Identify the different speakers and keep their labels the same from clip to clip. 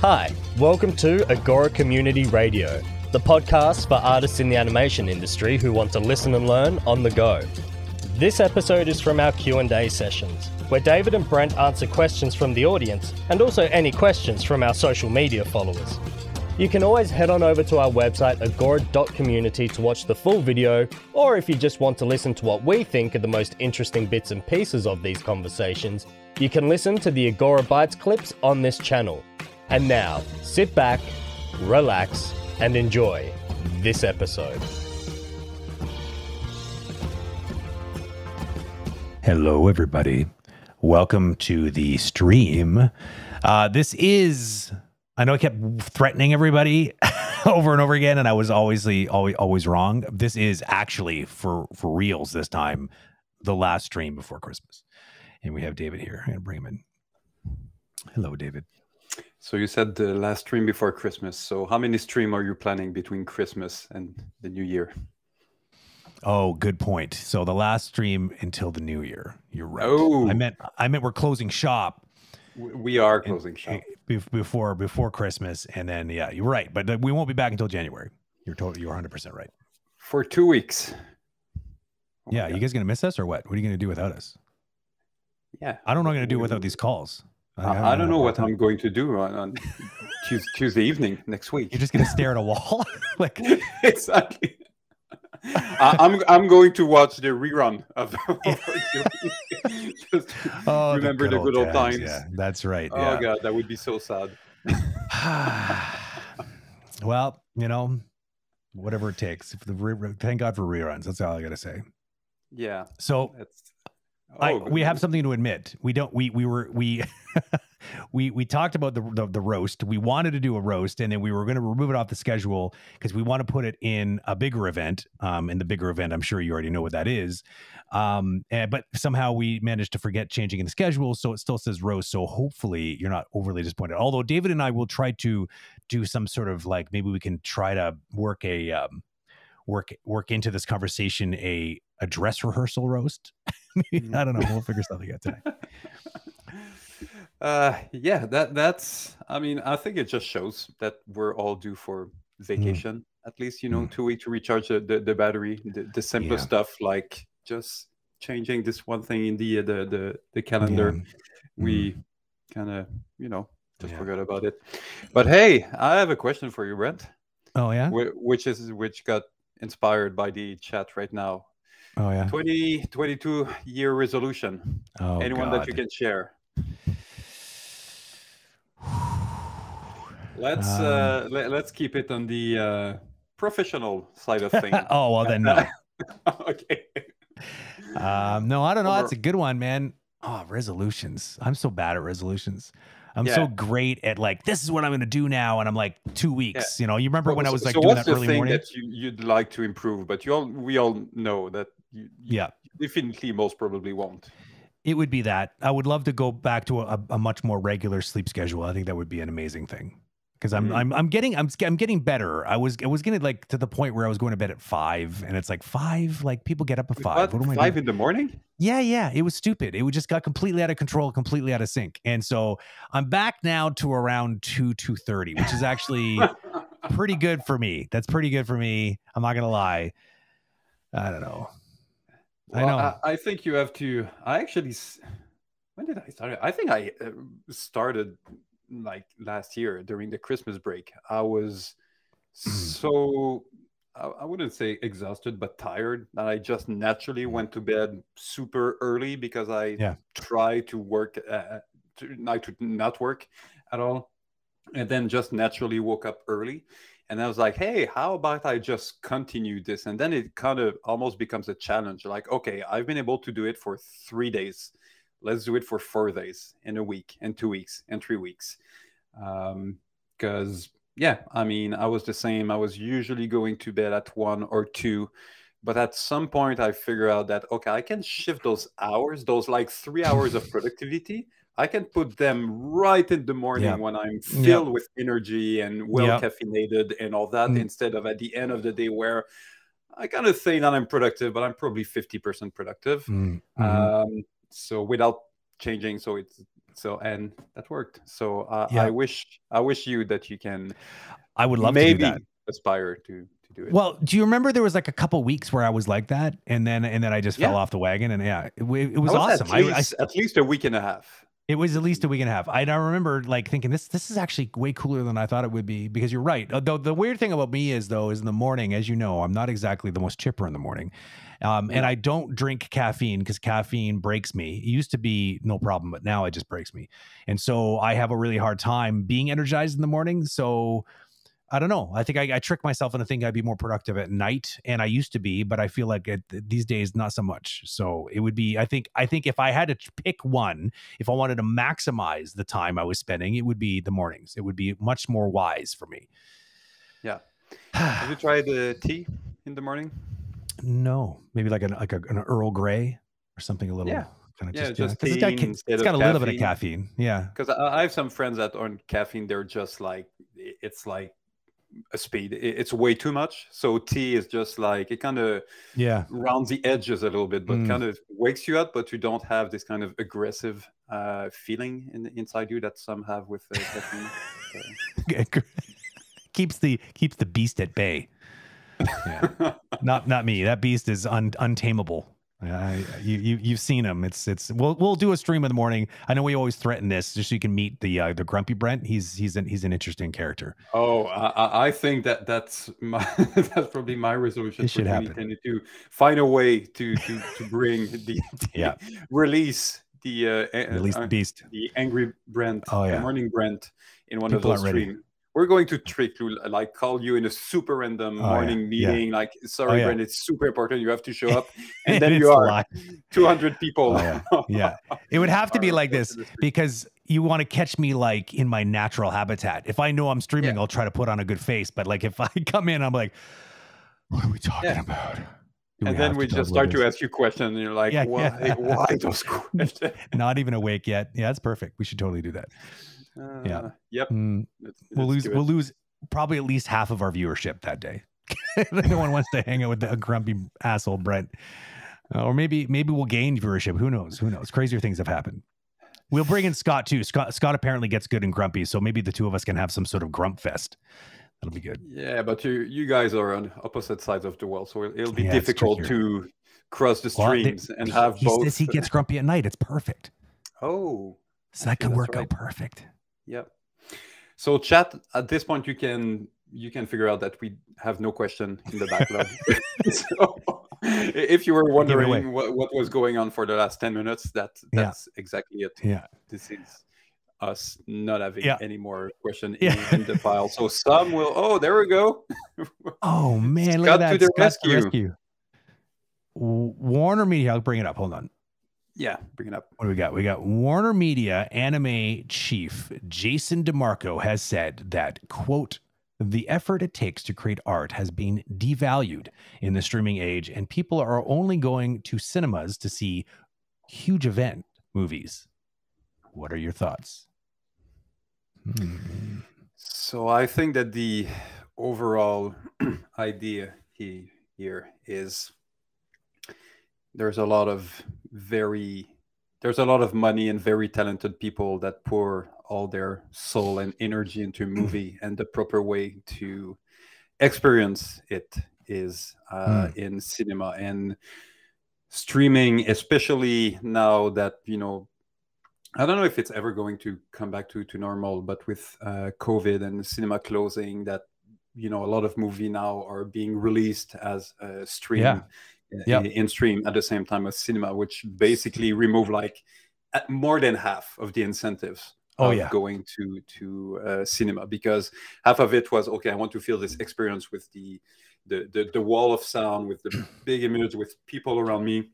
Speaker 1: Hi, welcome to Agora Community Radio, the podcast for artists in the animation industry who want to listen and learn on the go. This episode is from our Q&A sessions, where David and Brent answer questions from the audience and also any questions from our social media followers. You can always head on over to our website agora.community to watch the full video, or if you just want to listen to what we think are the most interesting bits and pieces of these conversations, you can listen to the Agora Bites clips on this channel. And now, sit back, relax, and enjoy this episode.
Speaker 2: Hello, everybody. Welcome to the stream. Uh, this is, I know I kept threatening everybody over and over again, and I was always, always, always wrong. This is actually for for reals this time, the last stream before Christmas, and we have David here. I'm gonna bring him in. Hello, David.
Speaker 3: So you said the last stream before Christmas. So how many stream are you planning between Christmas and the New Year?
Speaker 2: Oh, good point. So the last stream until the New Year. You're right.
Speaker 3: Oh.
Speaker 2: I meant I meant we're closing shop
Speaker 3: We are closing shop.
Speaker 2: Eh, before before Christmas, and then yeah, you're right. But we won't be back until January. You're totally you're 100 percent right.
Speaker 3: for two weeks. Oh
Speaker 2: yeah, you guys gonna miss us or what? What are you gonna do without us?
Speaker 3: yeah.
Speaker 2: I don't know what I'm gonna do without these calls.
Speaker 3: I, I don't know what I'm going to do on, on Tues- Tuesday evening next week.
Speaker 2: You're just gonna stare at a wall, like
Speaker 3: exactly. I, I'm I'm going to watch the rerun of. Just
Speaker 2: oh,
Speaker 3: remember the good old times.
Speaker 2: Yeah, that's right.
Speaker 3: Oh
Speaker 2: yeah.
Speaker 3: god, that would be so sad.
Speaker 2: well, you know, whatever it takes. If the re- thank God for reruns. That's all I gotta say.
Speaker 3: Yeah,
Speaker 2: So
Speaker 3: that's.
Speaker 2: I,
Speaker 3: Oh,
Speaker 2: we have something to admit. We don't. We we were we we we talked about the, the the roast. We wanted to do a roast, and then we were going to remove it off the schedule because we want to put it in a bigger event. Um, and the bigger event, I'm sure you already know what that is. Um, and, but somehow we managed to forget changing in the schedule, so it still says roast. So hopefully you're not overly disappointed. Although David and I will try to do some sort of like maybe we can try to work a um, work work into this conversation a a dress rehearsal roast. I don't know. We'll figure something out today.
Speaker 3: Uh, yeah, that that's. I mean, I think it just shows that we're all due for vacation. At least you know,
Speaker 2: Mm.
Speaker 3: two weeks to recharge the, the, the battery. The, the simplest
Speaker 2: Yeah.
Speaker 3: stuff like just changing this one thing in the the the, the calendar.
Speaker 2: Yeah.
Speaker 3: We kind of you know just
Speaker 2: Yeah.
Speaker 3: forgot about it. But hey, I have a question for you, Brent.
Speaker 2: Oh yeah.
Speaker 3: Which is which got inspired by the chat right now.
Speaker 2: Oh yeah.
Speaker 3: 2022 year resolution.
Speaker 2: Oh
Speaker 3: Anyone that you can share. Let's uh,
Speaker 2: Um,
Speaker 3: let, let's keep it on the uh, professional side of things.
Speaker 2: oh well then no.
Speaker 3: okay.
Speaker 2: Um, no, I don't know. That's a good one, man. Oh, resolutions. I'm so bad at resolutions. I'm so great at like this is what I'm going to do now, and I'm like two weeks. You know, you remember when I was like
Speaker 3: so
Speaker 2: doing
Speaker 3: what's
Speaker 2: that
Speaker 3: the
Speaker 2: early
Speaker 3: thing
Speaker 2: morning?
Speaker 3: that you, you'd like to improve, but you all we all know that you, you
Speaker 2: Yeah.
Speaker 3: definitely most probably won't.
Speaker 2: It would be that. I would love to go back to a, a much more regular sleep schedule. I think that would be an amazing thing. Because I'm,
Speaker 3: Mhm.
Speaker 2: I'm I'm getting I'm I'm getting better. I was I was getting like to the point where I was going to bed at five, and it's like five. Like people get up at five.
Speaker 3: What,
Speaker 2: What am I
Speaker 3: five
Speaker 2: doing?
Speaker 3: in the morning?
Speaker 2: Yeah, yeah. It was stupid. It just got completely out of control, completely out of sync. And so I'm back now to around two two thirty, which is actually pretty good for me. That's pretty good for me. I'm not gonna lie. I don't know. I know.
Speaker 3: I, I think you have to. I actually. When did I start? I think I uh, started like last year during the Christmas break. I was
Speaker 2: Mm.
Speaker 3: so. I, I wouldn't say exhausted, but tired. That I just naturally went to bed super early because I
Speaker 2: Yeah.
Speaker 3: try to work, uh, to not to not work at all, and then just naturally woke up early. And I was like, hey, how about I just continue this? And then it kind of almost becomes a challenge. Like, okay, I've been able to do it for three days. Let's do it for four days in a week, and two weeks, and three weeks. Um, because, yeah, I mean, I was the same. I was usually going to bed at one or two. But at some point, I figure out that, okay, I can shift those hours, those like three hours of productivity. I can put them right in the morning
Speaker 2: Yeah.
Speaker 3: when I'm filled with energy and well
Speaker 2: Yeah.
Speaker 3: caffeinated and all that,
Speaker 2: Mm.
Speaker 3: instead of at the end of the day where I kind of say that I'm productive, but I'm probably 50% productive.
Speaker 2: Mm, mhm.
Speaker 3: Um, so without changing, so it's So and that worked. So uh,
Speaker 2: Yeah.
Speaker 3: I wish I wish you that you can
Speaker 2: I would love
Speaker 3: maybe
Speaker 2: to
Speaker 3: aspire to to do it.
Speaker 2: Well, do you remember there was like a couple weeks where I was like that, and then and then I just fell off the wagon, and yeah, it, it was
Speaker 3: was
Speaker 2: awesome.
Speaker 3: At
Speaker 2: I, I
Speaker 3: at least a week and a half.
Speaker 2: It was at least a week and a half. I, I remember like thinking this this is actually way cooler than I thought it would be because you're right. Though the weird thing about me is though is in the morning, as you know, I'm not exactly the most chipper in the morning, um, and I don't drink caffeine because caffeine breaks me. It used to be no problem, but now it just breaks me, and so I have a really hard time being energized in the morning. So. I don't know. I think I, I tricked myself into thinking I'd be more productive at night, and I used to be, but I feel like it, these days not so much. So it would be. I think. I think if I had to pick one, if I wanted to maximize the time I was spending, it would be the mornings. It would be much more wise for me.
Speaker 3: Yeah. Have you tried the tea in the morning?
Speaker 2: no, maybe like an like a, an Earl Grey or something a little
Speaker 3: Yeah.
Speaker 2: kind of
Speaker 3: Yeah,
Speaker 2: just,
Speaker 3: just
Speaker 2: 'cause it's got, it's got a little bit of
Speaker 3: caffeine.
Speaker 2: caffeine. Yeah,
Speaker 3: Because I, I have some friends that on caffeine, they're just like it's like a speed. It's way too much. So tea is just like it kind of
Speaker 2: yeah,
Speaker 3: rounds the edges a little bit, but
Speaker 2: Mm.
Speaker 3: kind of wakes you up, but you don't have this kind of aggressive uh, feeling in, inside you that some have with uh, caffeine. So-
Speaker 2: keeps the keeps the beast at bay. Yeah. not not me. That beast is un, untamable. I, you, you you've seen him. It's it's. We'll we'll do a stream in the morning. I know we always threaten this just so you can meet the uh, the grumpy Brent. He's he's an he's an interesting character.
Speaker 3: Oh, I, I- I think that that's my that's probably my resolution
Speaker 2: It
Speaker 3: for
Speaker 2: should happen.
Speaker 3: 2022. Find a way to to to bring the,
Speaker 2: Yeah.
Speaker 3: release the uh,
Speaker 2: Release
Speaker 3: uh,
Speaker 2: the beast.
Speaker 3: the angry Brent,
Speaker 2: Oh,
Speaker 3: the
Speaker 2: yeah.
Speaker 3: morning Brent in one
Speaker 2: People
Speaker 3: of those streams. We're going to trick you, like call you in a super random
Speaker 2: Oh,
Speaker 3: morning
Speaker 2: Yeah.
Speaker 3: meeting. Like, sorry, oh,
Speaker 2: yeah.
Speaker 3: Brent, it's super important. You have to show up, and then you are 200 people.
Speaker 2: Oh, yeah. Yeah, it would have to be like this
Speaker 3: to the stream.
Speaker 2: because you want to catch me like in my natural habitat. If I know I'm streaming,
Speaker 3: Yeah.
Speaker 2: I'll try to put on a good face. But like if I come in, I'm like, what are we talking
Speaker 3: Yeah.
Speaker 2: about? Do
Speaker 3: and then we just start to ask you questions, and you're like,
Speaker 2: Yeah,
Speaker 3: why,
Speaker 2: yeah.
Speaker 3: why those questions?
Speaker 2: Not even awake yet. Yeah, that's perfect. We should totally do that. Yeah.
Speaker 3: Uh, Yep.
Speaker 2: Mm,
Speaker 3: let's-
Speaker 2: we'll lose.
Speaker 3: do it.
Speaker 2: We'll lose probably at least half of our viewership that day. no one wants to hang out with the grumpy asshole Brent, Uh, or maybe maybe we'll gain viewership. Who knows? Who knows? Crazier things have happened. We'll bring in Scott too. Scott Scott apparently gets good and grumpy, so maybe the two of us can have some sort of grump fest. That'll be good.
Speaker 3: Yeah, but you you guys are on opposite sides of the world, so it'll, it'll be
Speaker 2: Yeah,
Speaker 3: difficult to cross the
Speaker 2: Well, they-
Speaker 3: and
Speaker 2: he-
Speaker 3: have
Speaker 2: he
Speaker 3: both.
Speaker 2: says he gets grumpy at night. It's perfect.
Speaker 3: oh,
Speaker 2: So that
Speaker 3: Actually,
Speaker 2: could work
Speaker 3: right.
Speaker 2: out perfect.
Speaker 3: Yep. So chat at this point you can you can figure out that we have no question in the backlog. so if you were wondering what, what was going on for the last 10 minutes, that
Speaker 2: Yeah.
Speaker 3: that's exactly it.
Speaker 2: Yeah.
Speaker 3: This is us not having
Speaker 2: Yeah.
Speaker 3: any more question
Speaker 2: Yeah.
Speaker 3: in, in the file. So some will oh there we go.
Speaker 2: Oh man, look
Speaker 3: Scott
Speaker 2: at
Speaker 3: to
Speaker 2: that!
Speaker 3: the
Speaker 2: Scott to the
Speaker 3: rescue.
Speaker 2: rescue. Warner Media. I'll bring it up. Hold on.
Speaker 3: Yeah, bring it up.
Speaker 2: What do we got? We got Warner Media anime chief Jason DeMarco has said that, quote, the effort it takes to create art has been devalued in the streaming age, and people are only going to cinemas to see huge event movies. What are your thoughts? Hmm.
Speaker 3: So I think that the overall idea he, here is there's a lot of very there's a lot of money and very talented people that pour all their soul and energy into a movie and the proper way to experience it is uh, in cinema and streaming especially now that you know I don't know if it's ever going to come back to, to normal, but with uh, COVID and cinema closing, that you know a lot of movie now are being released as a stream.
Speaker 2: Yeah. Yep.
Speaker 3: in stream at the same time as cinema, which basically remove like more than half of the incentives
Speaker 2: Oh,
Speaker 3: of
Speaker 2: yeah.
Speaker 3: going to to uh, cinema because half of it was okay. I want to feel this experience with the the the, the wall of sound, with the big image, with people around me.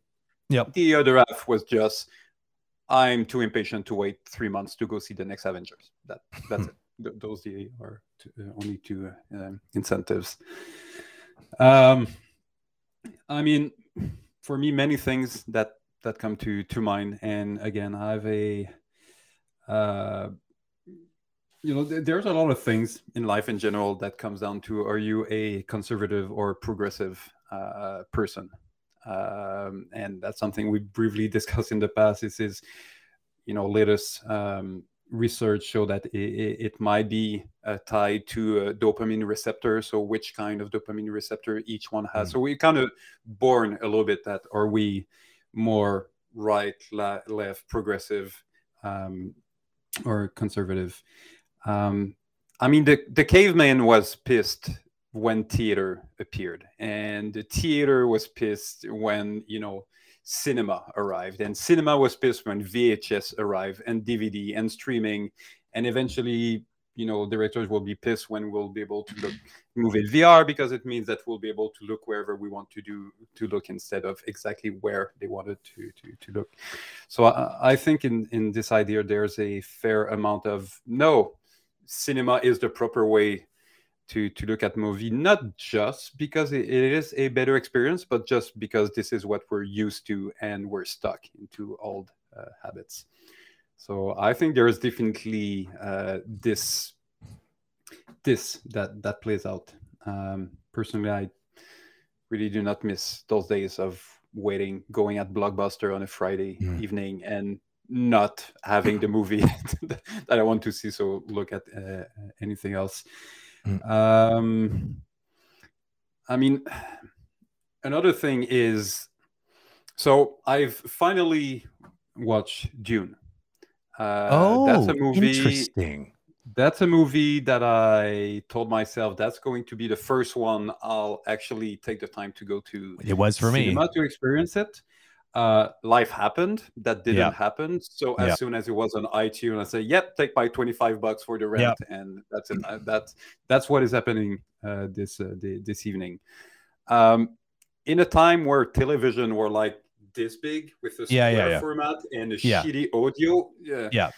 Speaker 2: Yep.
Speaker 3: The other half was just I'm too impatient to wait three months to go see the next Avengers. That that's it. Th- those are two, uh, only two uh, incentives. Um, I mean, for me, many things that that come to to mind, and again, I have a. Uh, you know, th- there's a lot of things in life in general that comes down to are you a conservative or progressive uh, person? um, and that's something we briefly discussed in the past. This is you know latest um, research show that it, it might be uh, tied to a dopamine receptor. So which kind of dopamine receptor each one has. Mm. So we kind of born a little bit that are we more right, la- left, progressive, um, or conservative. Um, I mean, the the caveman was pissed when theater appeared, and the theater was pissed when you know cinema arrived and cinema was pissed when vhs arrived and dvd and streaming and eventually you know directors will be pissed when we'll be able to look move in vr because it means that we'll be able to look wherever we want to do to look instead of exactly where they wanted to to, to look. So I, I think in in this idea there's a fair amount of no cinema is the proper way to to look at movie not just because it, it is a better experience but just because this is what we're used to and we're stuck into old uh, habits. So i think there is definitely uh, this this that that plays out. Um, personally i really do not miss those days of waiting going at blockbuster on a friday mm. evening and not having the movie that i want to see so look at uh, anything else Mm. Um, I mean, another thing is, so I've finally watched Dune.
Speaker 2: Uh, oh, that's a movie. Interesting.
Speaker 3: That's a movie that I told myself that's going to be the first one I'll actually take the time to go to.
Speaker 2: It was for me
Speaker 3: to experience it uh, life happened that didn't yeah. happen. So as yeah. soon as it was on iTunes, I say, "Yep, take my twenty five bucks for the rent," and that's it. Uh, that's that's what is happening uh, this uh, the, this evening. Um, in a time where television were like this big with a
Speaker 2: yeah, yeah,
Speaker 3: format and a shitty audio,
Speaker 2: yeah, yeah.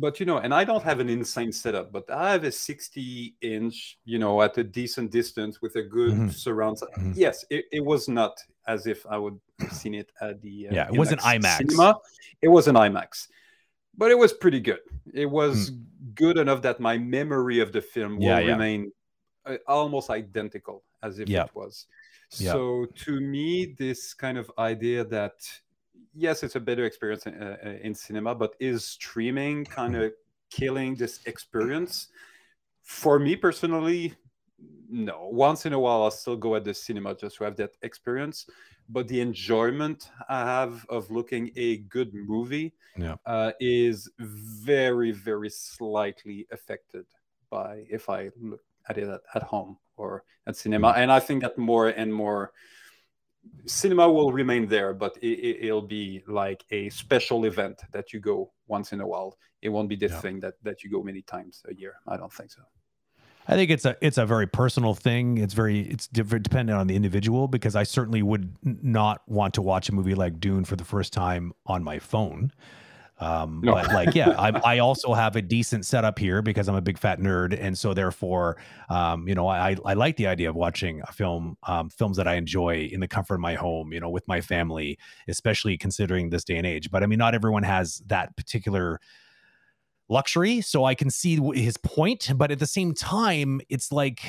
Speaker 3: But you know, and I don't have an insane setup, but I have a 60 inch, you know, at a decent distance with a good mm-hmm. surround. Mm-hmm. Yes, it, it was not as if I would have seen it at the
Speaker 2: uh, yeah. It was an IMAX
Speaker 3: cinema. It was an IMAX, but it was pretty good. It was mm. good enough that my memory of the film will yeah, remain uh, almost identical as if it was. So to me, this kind of idea that yes, it's a better experience in, uh, uh in cinema, but is streaming kind of killing this experience? For me personally, no once in a while i'll still go at the cinema just to have that experience but the enjoyment i have of looking a good movie
Speaker 2: yeah.
Speaker 3: uh, is very very slightly affected by if i look at it at, at home or at cinema mm-hmm. and i think that more and more cinema will remain there but it, will be like a special event that you go once in a while it won't be this yeah. thing that that you go many times a year i don't think so
Speaker 2: I think it's a it's a very personal thing. It's very it's different dependent on the individual because I certainly would not want to watch a movie like Dune for the first time on my phone. Um, no. but like, yeah, I, I also have a decent setup here because I'm a big fat nerd, and so therefore, um, you know, I I like the idea of watching a film, um, films that I enjoy in the comfort of my home, you know, with my family, especially considering this day and age. But I mean, not everyone has that particular luxury. So I can see his point, but at the same time, it's like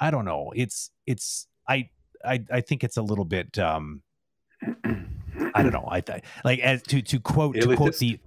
Speaker 2: I don't know. It's it's I I I think it's a little bit um I don't know. I th- like as to to quote to quote the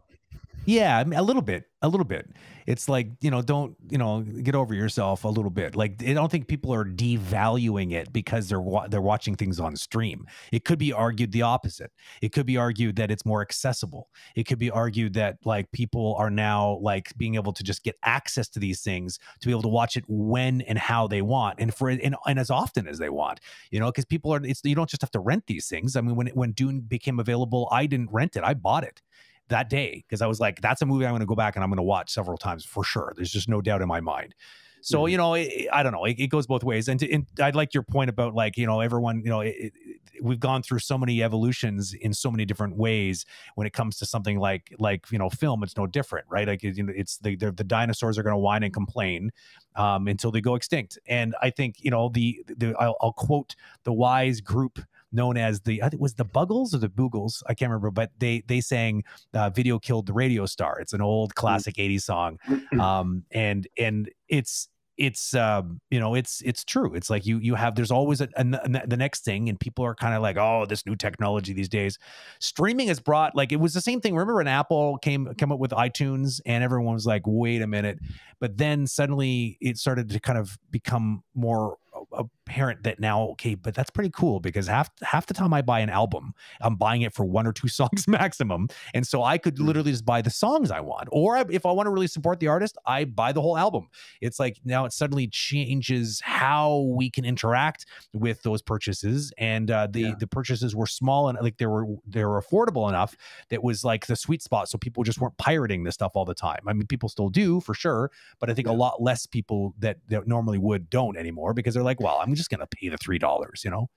Speaker 2: yeah, a little bit, a little bit. It's like you know, don't you know, get over yourself a little bit. Like I don't think people are devaluing it because they're wa- they're watching things on stream. It could be argued the opposite. It could be argued that it's more accessible. It could be argued that like people are now like being able to just get access to these things to be able to watch it when and how they want and for and, and as often as they want. You know, because people are it's you don't just have to rent these things. I mean, when when Dune became available, I didn't rent it. I bought it that day because I was like, that's a movie I'm going to go back and I'm going to watch several times for sure. There's just no doubt in my mind. So mm-hmm. you know, it, I don't know. It, it, goes both ways, and, to, and I'd like your point about like you know everyone. You know, it, we've gone through so many evolutions in so many different ways. When it comes to something like like you know film, it's no different, right? Like you know, it's the the, the dinosaurs are going to whine and complain um, until they go extinct. And I think you know the the I'll, I'll quote the wise group known as the it was the Buggles or the Boogles. I can't remember, but they they sang uh, "Video Killed the Radio Star." It's an old mm. classic '80s song, um, and and it's it's um you know it's it's true it's like you you have there's always a, a, a the next thing and people are kind of like oh this new technology these days streaming has brought like it was the same thing remember when apple came came up with itunes and everyone was like wait a minute but then suddenly it started to kind of become more apparent that now okay but that's pretty cool because half half the time i buy an album i'm buying it for one or two songs maximum and so i could mm. literally just buy the songs i want or if i want to really support the artist i buy the whole album it's like now it suddenly changes how we can interact with those purchases and uh, the yeah. the purchases were small and like they were they were affordable enough that was like the sweet spot so people just weren't pirating this stuff all the time i mean people still do for sure but i think yeah. a lot less people that, that normally would don't anymore because they're like well i'm just going to pay the three dollars you know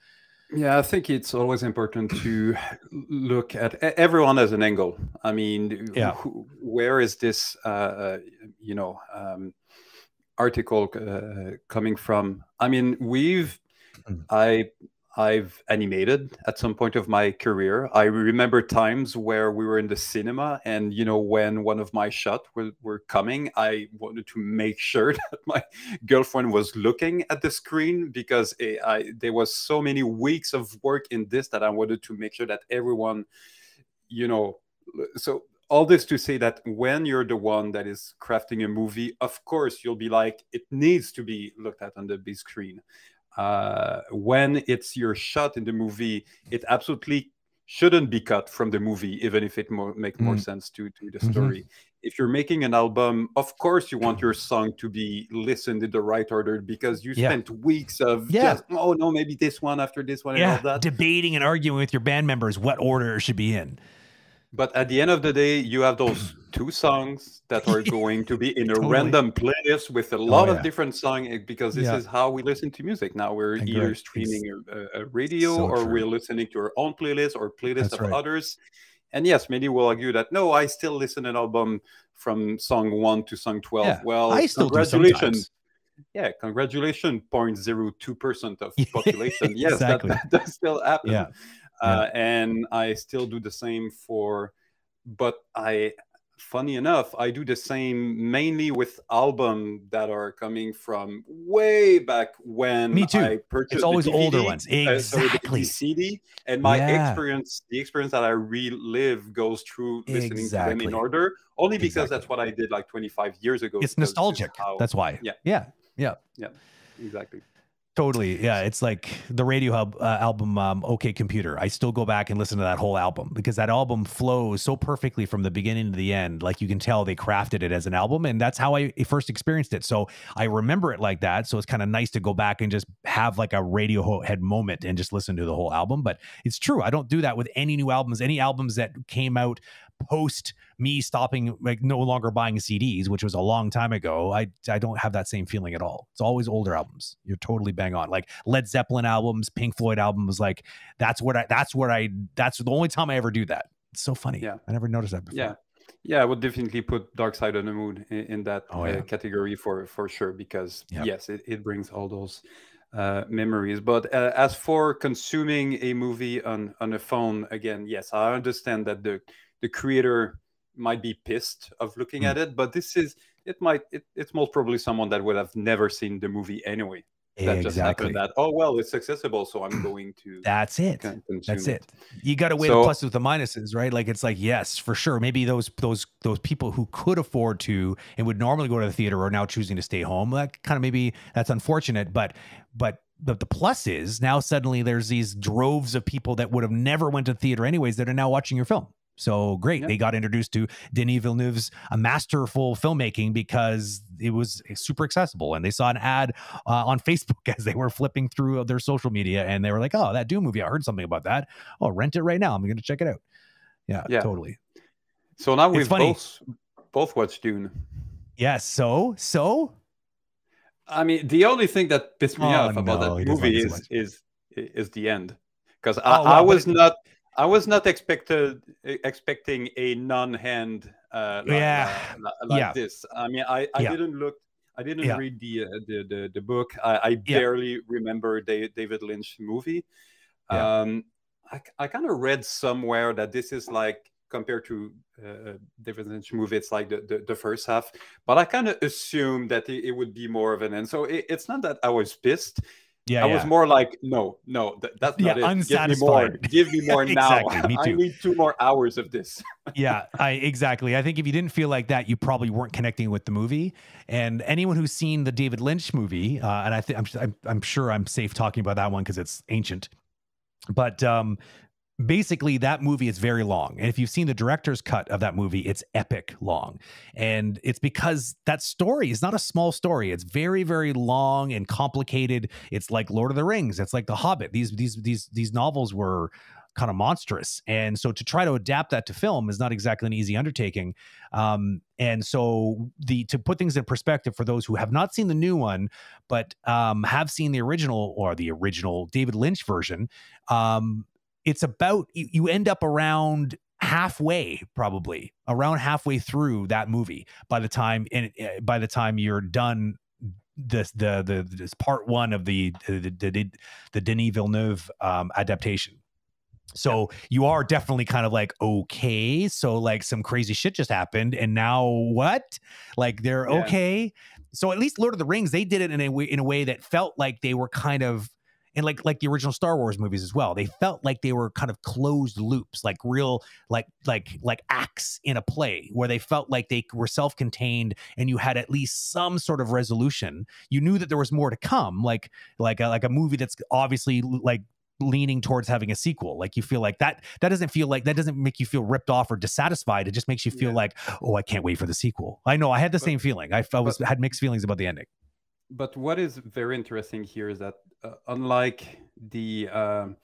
Speaker 3: yeah, I think it's always important to look at everyone as an angle. I mean, yeah. where is this, uh, uh, you know, um, article uh, coming from? I mean, we've, mm. I I've animated at some point of my career. I remember times where we were in the cinema, and you know, when one of my shots were, were coming, I wanted to make sure that my girlfriend was looking at the screen because it, I, there was so many weeks of work in this that I wanted to make sure that everyone, you know, so all this to say that when you're the one that is crafting a movie, of course you'll be like, it needs to be looked at on the big screen uh, when it's your shot in the movie, it absolutely shouldn't be cut from the movie, even if it more, make more mm. sense to, to the mm-hmm. story. Mm-hmm. If you're making an album, of course you want your song to be listened in the right order because you yeah. spent weeks of yeah. just, oh no, maybe this one after this one yeah. and all that.
Speaker 2: Debating and arguing with your band members what order it should be in.
Speaker 3: But at the end of the day, you have those two songs that are going to be in a totally. random playlist with a oh, lot oh, yeah. of different songs eh, because this yeah. is how we listen to music now. We're either streaming a, a, radio so or true. we're listening to our own playlist or playlist That's of right. others. And yes, many will argue that no, I still listen an album from song one to song twelve. Yeah, well, I still congratulations. Yeah, congratulations, 0.02 percent of population. yes, exactly. that, that, does still happen. Yeah. Uh, and I still do the same for, but I, funny enough, I do the same mainly with albums that are coming from way back when
Speaker 2: Me too.
Speaker 3: I purchased.
Speaker 2: It's always DVD, older ones, exactly.
Speaker 3: Uh, so CD, and my yeah. experience, the experience that I relive, goes through listening exactly. to them in order, only because exactly. that's what I did like 25 years ago.
Speaker 2: It's nostalgic. How, that's why.
Speaker 3: Yeah.
Speaker 2: Yeah. Yeah.
Speaker 3: Yeah. Exactly.
Speaker 2: Totally. Yeah. It's like the Radiohead uh, album, um, OK Computer. I still go back and listen to that whole album because that album flows so perfectly from the beginning to the end. Like you can tell they crafted it as an album. And that's how I first experienced it. So I remember it like that. So it's kind of nice to go back and just have like a Radiohead moment and just listen to the whole album. But it's true. I don't do that with any new albums, any albums that came out post me stopping like no longer buying CDs, which was a long time ago, I I don't have that same feeling at all. It's always older albums. You're totally bang on. Like Led Zeppelin albums, Pink Floyd albums, like that's what I that's what I that's the only time I ever do that. It's so funny.
Speaker 3: Yeah.
Speaker 2: I never noticed that before.
Speaker 3: Yeah. Yeah, I would definitely put Dark Side of the Moon in, in that oh, yeah. uh, category for for sure because yep. yes, it, it brings all those uh, memories. But uh, as for consuming a movie on on a phone, again, yes, I understand that the the creator might be pissed of looking mm. at it but this is it might it, it's most probably someone that would have never seen the movie anyway. That exactly. just happened that oh well it's accessible so i'm going to
Speaker 2: that's it. that's it, you got to weigh so, the pluses with the minuses right? Like it's like yes for sure. Maybe those those those people who could afford to and would normally go to the theater are now choosing to stay home. That kind of maybe that's unfortunate but but but the plus is now suddenly there's these droves of people that would have never went to theater anyways that are now watching your film so great. Yep. They got introduced to Denis Villeneuve's a masterful filmmaking because it was super accessible. And they saw an ad uh, on Facebook as they were flipping through their social media and they were like, oh, that Dune movie, I heard something about that. Oh, rent it right now. I'm going to check it out. Yeah, yeah, totally.
Speaker 3: So now we've both, both watched Dune.
Speaker 2: Yes. So, so.
Speaker 3: I mean, the only thing that pissed me oh, off about no, that movie is, is, is the end. Because I, oh, well, I was not I was not expected expecting a non-hand uh, like,
Speaker 2: yeah.
Speaker 3: Uh, like yeah. this. I mean, I, I yeah. didn't look. I didn't yeah. read the, uh, the, the the book. I, I barely remember the David Lynch movie. Um, I I kind of read somewhere that this is like compared to uh, David Lynch movie, it's like the, the, the first half. But I kind of assumed that it, it, would be more of an end. So it, it's not that I was pissed. Yeah, I yeah. was more like, no, no, th- that's not yeah, it.
Speaker 2: Unsatisfied.
Speaker 3: Give me more. Give me more
Speaker 2: exactly,
Speaker 3: now.
Speaker 2: Me too.
Speaker 3: I need two more hours of this.
Speaker 2: yeah, I exactly. I think if you didn't feel like that, you probably weren't connecting with the movie. And anyone who's seen the David Lynch movie, uh, and I think I'm, I'm, I'm sure I'm safe talking about that one because it's ancient. But um, basically that movie is very long. And if you've seen the director's cut of that movie it's epic long. And it's because that story is not a small story. It's very very long and complicated. It's like lord of the rings. It's like the hobbit. These these these these novels were kind of monstrous. And so to try to adapt that to film is not exactly an easy undertaking. Um, and so the to put things in perspective for those who have not seen the new one but um, have seen the original or the original david lynch version um, it's about you, you end up around halfway probably around halfway through that movie by the time and eh, by the time you're done this the the this part one of the the the, the Denis Villeneuve um, adaptation. So you are definitely kind of like okay, so like some crazy shit just happened, and now what? Like they're yeah. okay. So at least Lord of the Rings, they did it in a way in a way that felt like they were kind of and like like the original Star Wars movies as well. They felt like they were kind of closed loops, like real like like like acts in a play where they felt like they were self-contained and you had at least some sort of resolution. You knew that there was more to come, like like a, like a movie that's obviously like leaning towards having a sequel like you feel like that that doesn't feel like that doesn't make you feel ripped off or dissatisfied it just makes you feel yeah. like oh i can't wait for the sequel i know i had the but, same feeling i, I was but, had mixed feelings about the ending
Speaker 3: but what is very interesting here is that uh, unlike the um,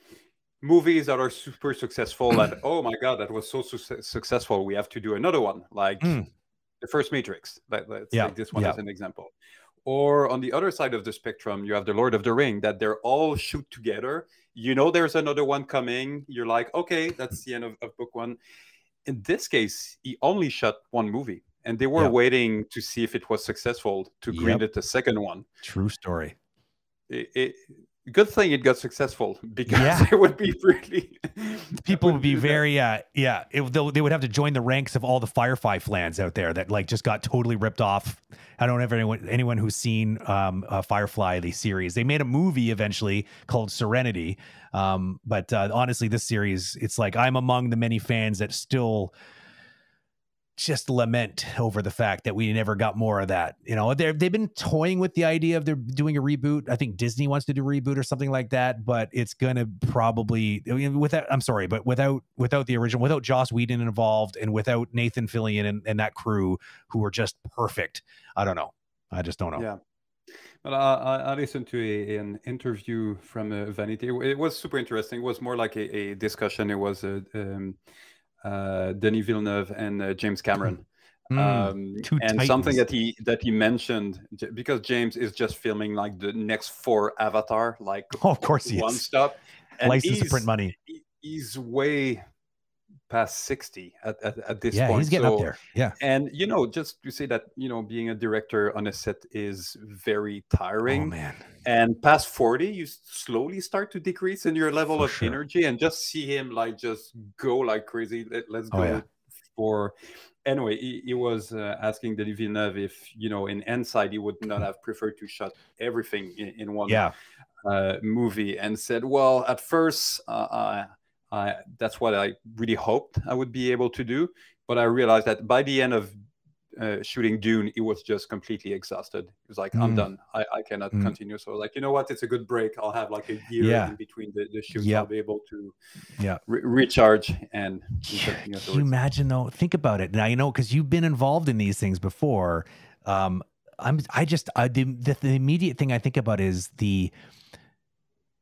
Speaker 3: movies that are super successful, that oh my god, that was so su- successful, we have to do another one, like mm. the first Matrix. Let, us yeah. take this one yeah. as an example. Or on the other side of the spectrum, you have the Lord of the Ring, that they're all shoot together. You know, there's another one coming. You're like, okay, that's the end of, of book one. In this case, he only shot one movie and they were yep. waiting to see if it was successful to yep. green it the second one.
Speaker 2: True story.
Speaker 3: It, it, good thing it got successful because yeah. it would be really
Speaker 2: people would be very uh yeah it, they would have to join the ranks of all the firefly fans out there that like just got totally ripped off i don't have anyone anyone who's seen um uh, firefly the series they made a movie eventually called serenity um but uh, honestly this series it's like i'm among the many fans that still just lament over the fact that we never got more of that. You know, they they've been toying with the idea of they're doing a reboot. I think Disney wants to do a reboot or something like that, but it's gonna probably without. I'm sorry, but without without the original, without Joss Whedon involved, and without Nathan Fillion and, and that crew who were just perfect. I don't know. I just don't know.
Speaker 3: Yeah. But I, I listened to a, an interview from uh, Vanity. It was super interesting. It was more like a, a discussion. It was a, um, uh, Denis Villeneuve and uh, James Cameron. Mm, um, and titans. something that he that he mentioned because James is just filming like the next four Avatar, like
Speaker 2: oh, of course he
Speaker 3: one
Speaker 2: is.
Speaker 3: stop,
Speaker 2: and license to print money.
Speaker 3: He's way past 60 at, at, at this
Speaker 2: yeah,
Speaker 3: point.
Speaker 2: he's getting so, up there. Yeah.
Speaker 3: And, you know, just to say that, you know, being a director on a set is very tiring. Oh,
Speaker 2: man.
Speaker 3: And past 40, you slowly start to decrease in your level For of sure. energy and just see him like just go like crazy. Let, us oh, go oh, yeah. for. Anyway, he, he was uh, asking Denis Villeneuve if, you know, in Inside, he would not have preferred to shut everything in, in one
Speaker 2: yeah.
Speaker 3: uh, movie and said, well, at first, uh, I, that's what I really hoped I would be able to do. But I realized that by the end of uh, shooting Dune, he was just completely exhausted. He was like, mm. I'm done. I, I cannot mm. continue. So like, you know what? It's a good break. I'll have like a year yeah. in between the, the shoots. Yep. I'll be able to
Speaker 2: yeah.
Speaker 3: Re- recharge and.
Speaker 2: Can you imagine though? Think about it now, you know, because you've been involved in these things before. Um, I'm, I just, I, the, the, the immediate thing I think about is the,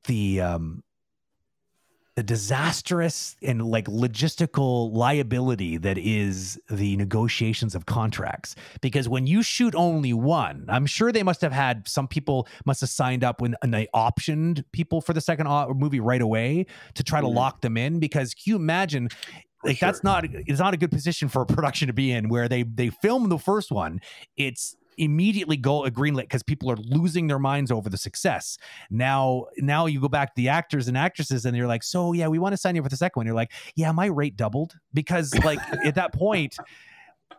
Speaker 2: the, um, the disastrous and like logistical liability that is the negotiations of contracts because when you shoot only one i'm sure they must have had some people must have signed up when and they optioned people for the second movie right away to try to mm-hmm. lock them in because can you imagine like sure. that's not it's not a good position for a production to be in where they they film the first one it's immediately go a green lit because people are losing their minds over the success. Now, now you go back to the actors and actresses, and you're like, so yeah, we want to sign you for the second one. You're like, yeah, my rate doubled because like at that point,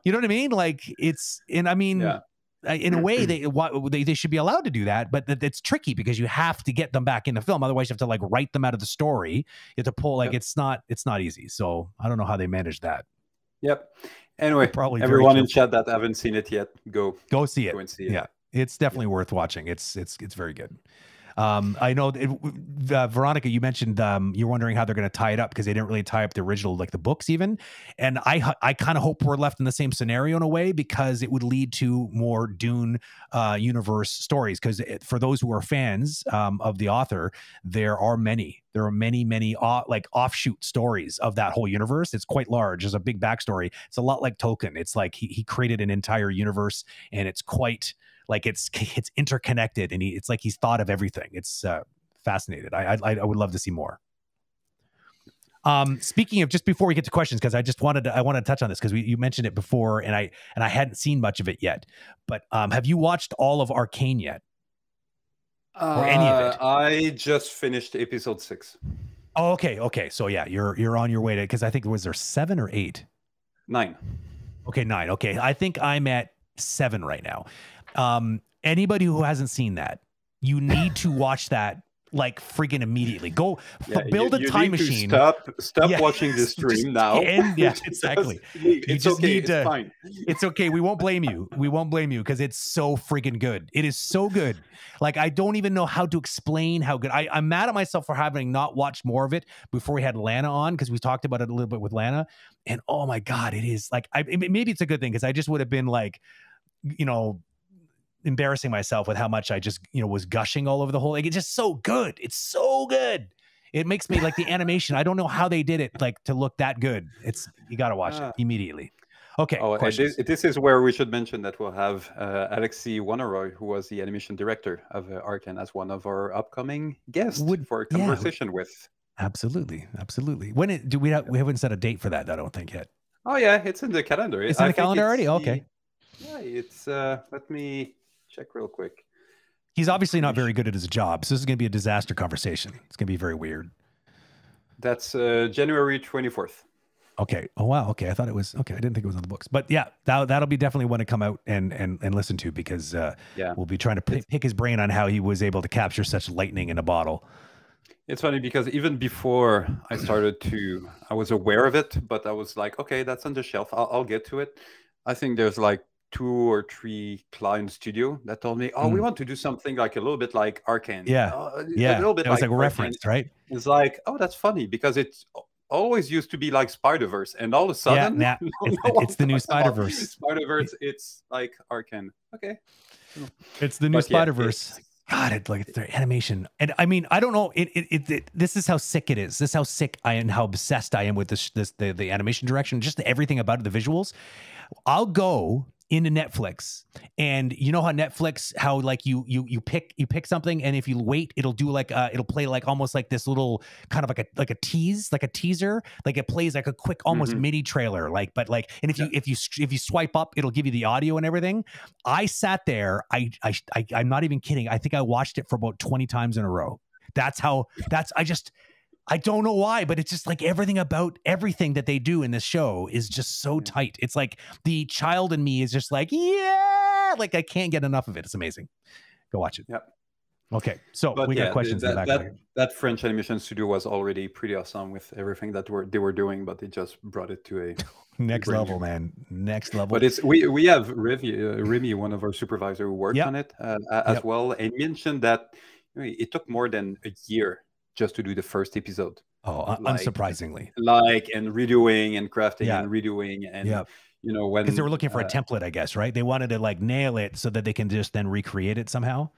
Speaker 2: you know what I mean? Like it's, and I mean.
Speaker 3: Yeah.
Speaker 2: In a way, they, they they should be allowed to do that, but that- it's tricky because you have to get them back in the film. Otherwise, you have to like write them out of the story. You have to pull like it's not it's not easy. So I don't know how they manage that.
Speaker 3: Yep. Anyway,
Speaker 2: Probably
Speaker 3: everyone in chat that haven't seen it yet, go
Speaker 2: Go see it.
Speaker 3: go and see it.
Speaker 2: Yeah, it's definitely worth watching. It's it's it's very good. Um, I know, it, uh, Veronica, you mentioned um, you're wondering how they're going to tie it up because they didn't really tie up the original, like the books, even. And I I kind of hope we're left in the same scenario in a way because it would lead to more Dune uh, universe stories. Because for those who are fans um, of the author, there are many. There are many, many uh, like offshoot stories of that whole universe. It's quite large. There's a big backstory. It's a lot like Tolkien. It's like he, he created an entire universe, and it's quite like it's it's interconnected and he, it's like he's thought of everything it's uh fascinated i i, I would love to see more um speaking of just before we get to questions because i just wanted to i want to touch on this because you mentioned it before and i and i hadn't seen much of it yet but um have you watched all of arcane yet Or any of it.
Speaker 3: Uh, I just finished episode six,
Speaker 2: oh okay okay so yeah you're you're on your way to because i think was there seven or eight
Speaker 3: nine.
Speaker 2: Okay, nine. Okay, I think I'm at seven right now. Um, anybody who hasn't seen that, you need to watch that like freaking immediately. Go
Speaker 3: Yeah,
Speaker 2: build
Speaker 3: you-
Speaker 2: a
Speaker 3: you
Speaker 2: time machine.
Speaker 3: Stop, stop
Speaker 2: Yeah.
Speaker 3: watching
Speaker 2: this
Speaker 3: stream now.
Speaker 2: end- yeah, exactly. You
Speaker 3: It's
Speaker 2: just
Speaker 3: okay.
Speaker 2: need
Speaker 3: It's
Speaker 2: to-
Speaker 3: fine.
Speaker 2: It's okay. We won't blame you. We won't blame you because it's so freaking good. It is so good. Like I don't even know how to explain how good. I, I'm mad at myself for having not watched more of it before we had Lana on because we talked about it a little bit with Lana, and oh my god, it is like I maybe it's a good thing because I just would have been like, you know, embarrassing myself with how much I just you know was gushing all over the whole. Like it's just so good. It's so good. It makes me like the animation. I don't know how they did it like to look that good. It's you got to watch
Speaker 3: Ah.
Speaker 2: it immediately. Okay,
Speaker 3: Oh, and this, this is where we should mention that we'll have uh, Alexis Wanneroy, who was the animation director of uh, Arcane, as one of our upcoming guests
Speaker 2: Would-
Speaker 3: for a
Speaker 2: yeah.
Speaker 3: conversation with.
Speaker 2: Absolutely, absolutely. When it, do we have, we haven't set a date for that? I don't think yet.
Speaker 3: Oh yeah, it's in the calendar.
Speaker 2: It's in
Speaker 3: I
Speaker 2: the calendar already?
Speaker 3: the-
Speaker 2: Okay.
Speaker 3: Yeah, it's. Uh, let me check real quick.
Speaker 2: He's obviously not very good at his job, so this is going to be a disaster conversation. It's going to be very weird.
Speaker 3: That's uh, January twenty fourth.
Speaker 2: Okay. Oh wow. Okay. I thought it was okay. I didn't think it was on the books, but yeah, that that'll be definitely one to come out and and and listen to because uh,
Speaker 3: Yeah.
Speaker 2: we'll be trying to pick, pick his brain on how he was able to capture such lightning in a bottle.
Speaker 3: It's funny because even before I started to, I was aware of it, but I was like, okay, that's on the shelf. I'll, I'll get to it. I think there's like two or three client studio that told me, oh, we
Speaker 2: Mm.
Speaker 3: want to do something like a little bit like Arcane.
Speaker 2: Yeah.
Speaker 3: A
Speaker 2: Yeah,
Speaker 3: little bit
Speaker 2: it was like a
Speaker 3: Arcane."
Speaker 2: reference, right?
Speaker 3: It's like, oh, that's funny because it's always used to be like Spider Verse, and all of a
Speaker 2: Yeah,
Speaker 3: sudden,
Speaker 2: nah,
Speaker 3: no
Speaker 2: it's the- it's the new
Speaker 3: talks about
Speaker 2: Spider-Verse.
Speaker 3: Spider-Verse, it's like Arcane. Okay.
Speaker 2: It's the new
Speaker 3: yeah,
Speaker 2: Spider Verse.
Speaker 3: it's-
Speaker 2: God, it like their animation, and I mean, I don't know. It, it, it, it this is how sick it is. This is how sick I and how obsessed I am with this, this the, the animation direction, just everything about it, the visuals. I'll go into Netflix, and you know how Netflix, how like you you you pick you pick something, and if you wait, it'll do like uh, it'll play like almost like this little kind of like a like a tease, like a teaser, like it plays like a quick almost
Speaker 3: Mhm.
Speaker 2: mini trailer, like but like, and if you if you if you swipe up, it'll give you the audio and everything. I sat there. I, I, I, I'm not even kidding. I think I watched it for about 20 times in a row. That's how, that's, I just, I don't know why, but it's just like everything about everything that they do in this show is just so
Speaker 3: Yeah.
Speaker 2: tight. It's like the child in me is just like, yeah, like I can't get enough of it. It's amazing. Go watch it.
Speaker 3: Yep.
Speaker 2: Okay. So
Speaker 3: But
Speaker 2: we
Speaker 3: yeah,
Speaker 2: got questions
Speaker 3: that, that,
Speaker 2: back.
Speaker 3: that French animation studio was already pretty awesome with everything that were they were doing, but they just brought it to a.
Speaker 2: Next level, man. Next level.
Speaker 3: But it's we we have Remy, uh, Remy one of our supervisor who worked
Speaker 2: Yep.
Speaker 3: on it uh, as
Speaker 2: Yep.
Speaker 3: well, and mentioned that it took more than a year just to do the first episode,
Speaker 2: oh, un-
Speaker 3: like-
Speaker 2: unsurprisingly.
Speaker 3: like and redoing and crafting
Speaker 2: Yeah.
Speaker 3: and redoing and
Speaker 2: Yeah.
Speaker 3: you know when
Speaker 2: Because they were looking for a
Speaker 3: uh,
Speaker 2: template, I guess, right? They wanted to like nail it so that they can just then recreate it somehow.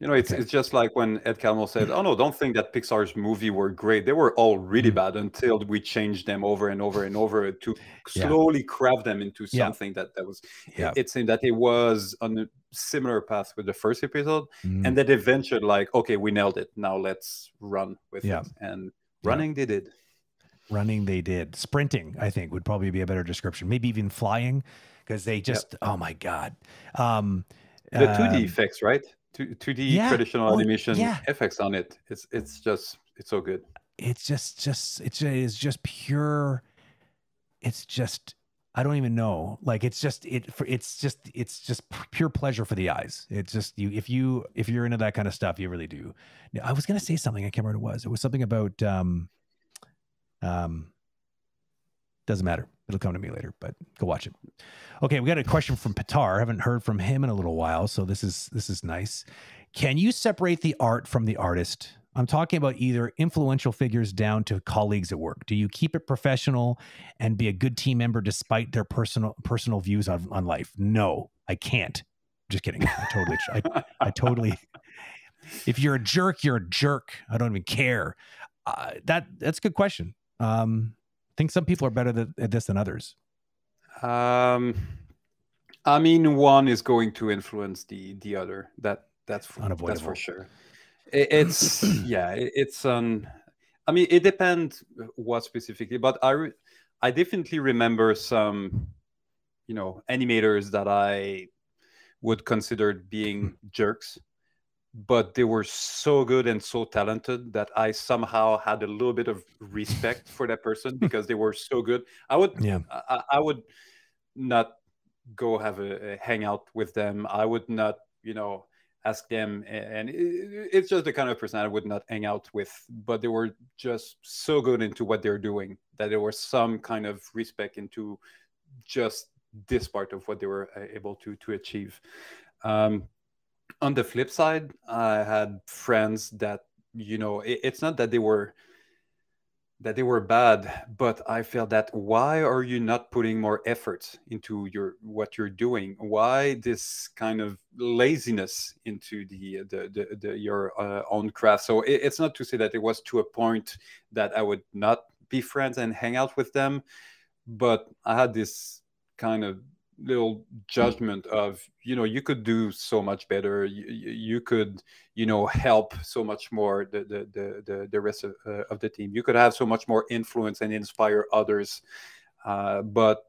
Speaker 3: You know, it's
Speaker 2: Okay.
Speaker 3: it's just like when Ed Catmull said, "Oh no, don't think that Pixar's movie were great. They were all really
Speaker 2: Mm.
Speaker 3: bad until we changed them over and over and over to
Speaker 2: Yeah.
Speaker 3: slowly craft them into
Speaker 2: Yeah.
Speaker 3: something that that was."
Speaker 2: Yeah.
Speaker 3: It, it seemed that it was on a similar path with the first episode,
Speaker 2: Mm.
Speaker 3: and that eventually, like, okay, we nailed it. Now let's run with
Speaker 2: Yeah.
Speaker 3: it. And
Speaker 2: Yeah.
Speaker 3: running, they did.
Speaker 2: running they did sprinting i think would probably be a better description maybe even flying because they just yep. oh my god. Um,
Speaker 3: the 2D um, effects, right? 2, 2D yeah. traditional oh, animation yeah. effects on it. It's it's just it's so good.
Speaker 2: It's just just it's it's just pure. It's just I don't even know. Like it's just it it's just it's just pure pleasure for the eyes. It's just you if you if you're into that kind of stuff, you really do. I was gonna say something. I can't remember what it was. It was something about um um doesn't matter. It'll come to me later, but go watch it. Okay, we got a question from Pitar. I haven't heard from him in a little while, so this is this is nice. Can you separate the art from the artist? I'm talking about either influential figures down to colleagues at work. Do you keep it professional and be a good team member despite their personal personal views on, on life? No, I can't. Just kidding. I totally, I, I totally. If you're a jerk, you're a jerk. I don't even care. Uh, that that's a good question. Um, think some people are better th- at this than others.
Speaker 3: Um, I mean, one is going to influence the the other. That that's Unavoidable. that's for sure. It, it's yeah, it, it's um. I mean, it depends what specifically, but I re- I definitely remember some, you know, animators that I would consider being jerks but they were so good and so talented that I somehow had a little bit of respect for that person because they were so good. I would, yeah, I, I would not go have a, a, hangout with them. I would not, you know, ask them, and it, it's just the kind of person I would not hang out with. But they were just so good into what they're doing that there was some kind of respect into just this part of what they were uh, able to to achieve. Um, on the flip side, I had friends that you know it, it's not that they were that they were bad, but I felt that why are you not putting more effort into your what you're doing? Why this kind of laziness into the the, the, the your uh, own craft? So it, it's not to say that it was to a point that I would not be friends and hang out with them, but I had this kind of little judgment of you know you could do so much better you, you could you know help so much more the the the, the rest of, uh, of the team you could have so much more influence and inspire others uh, but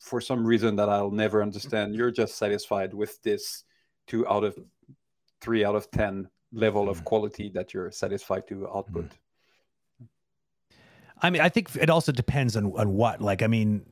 Speaker 3: for some reason that i'll never understand you're just satisfied with this two out of three out of ten level of mm. quality that you're satisfied to output mm.
Speaker 2: I mean, I think it also depends on, on what. Like, I mean,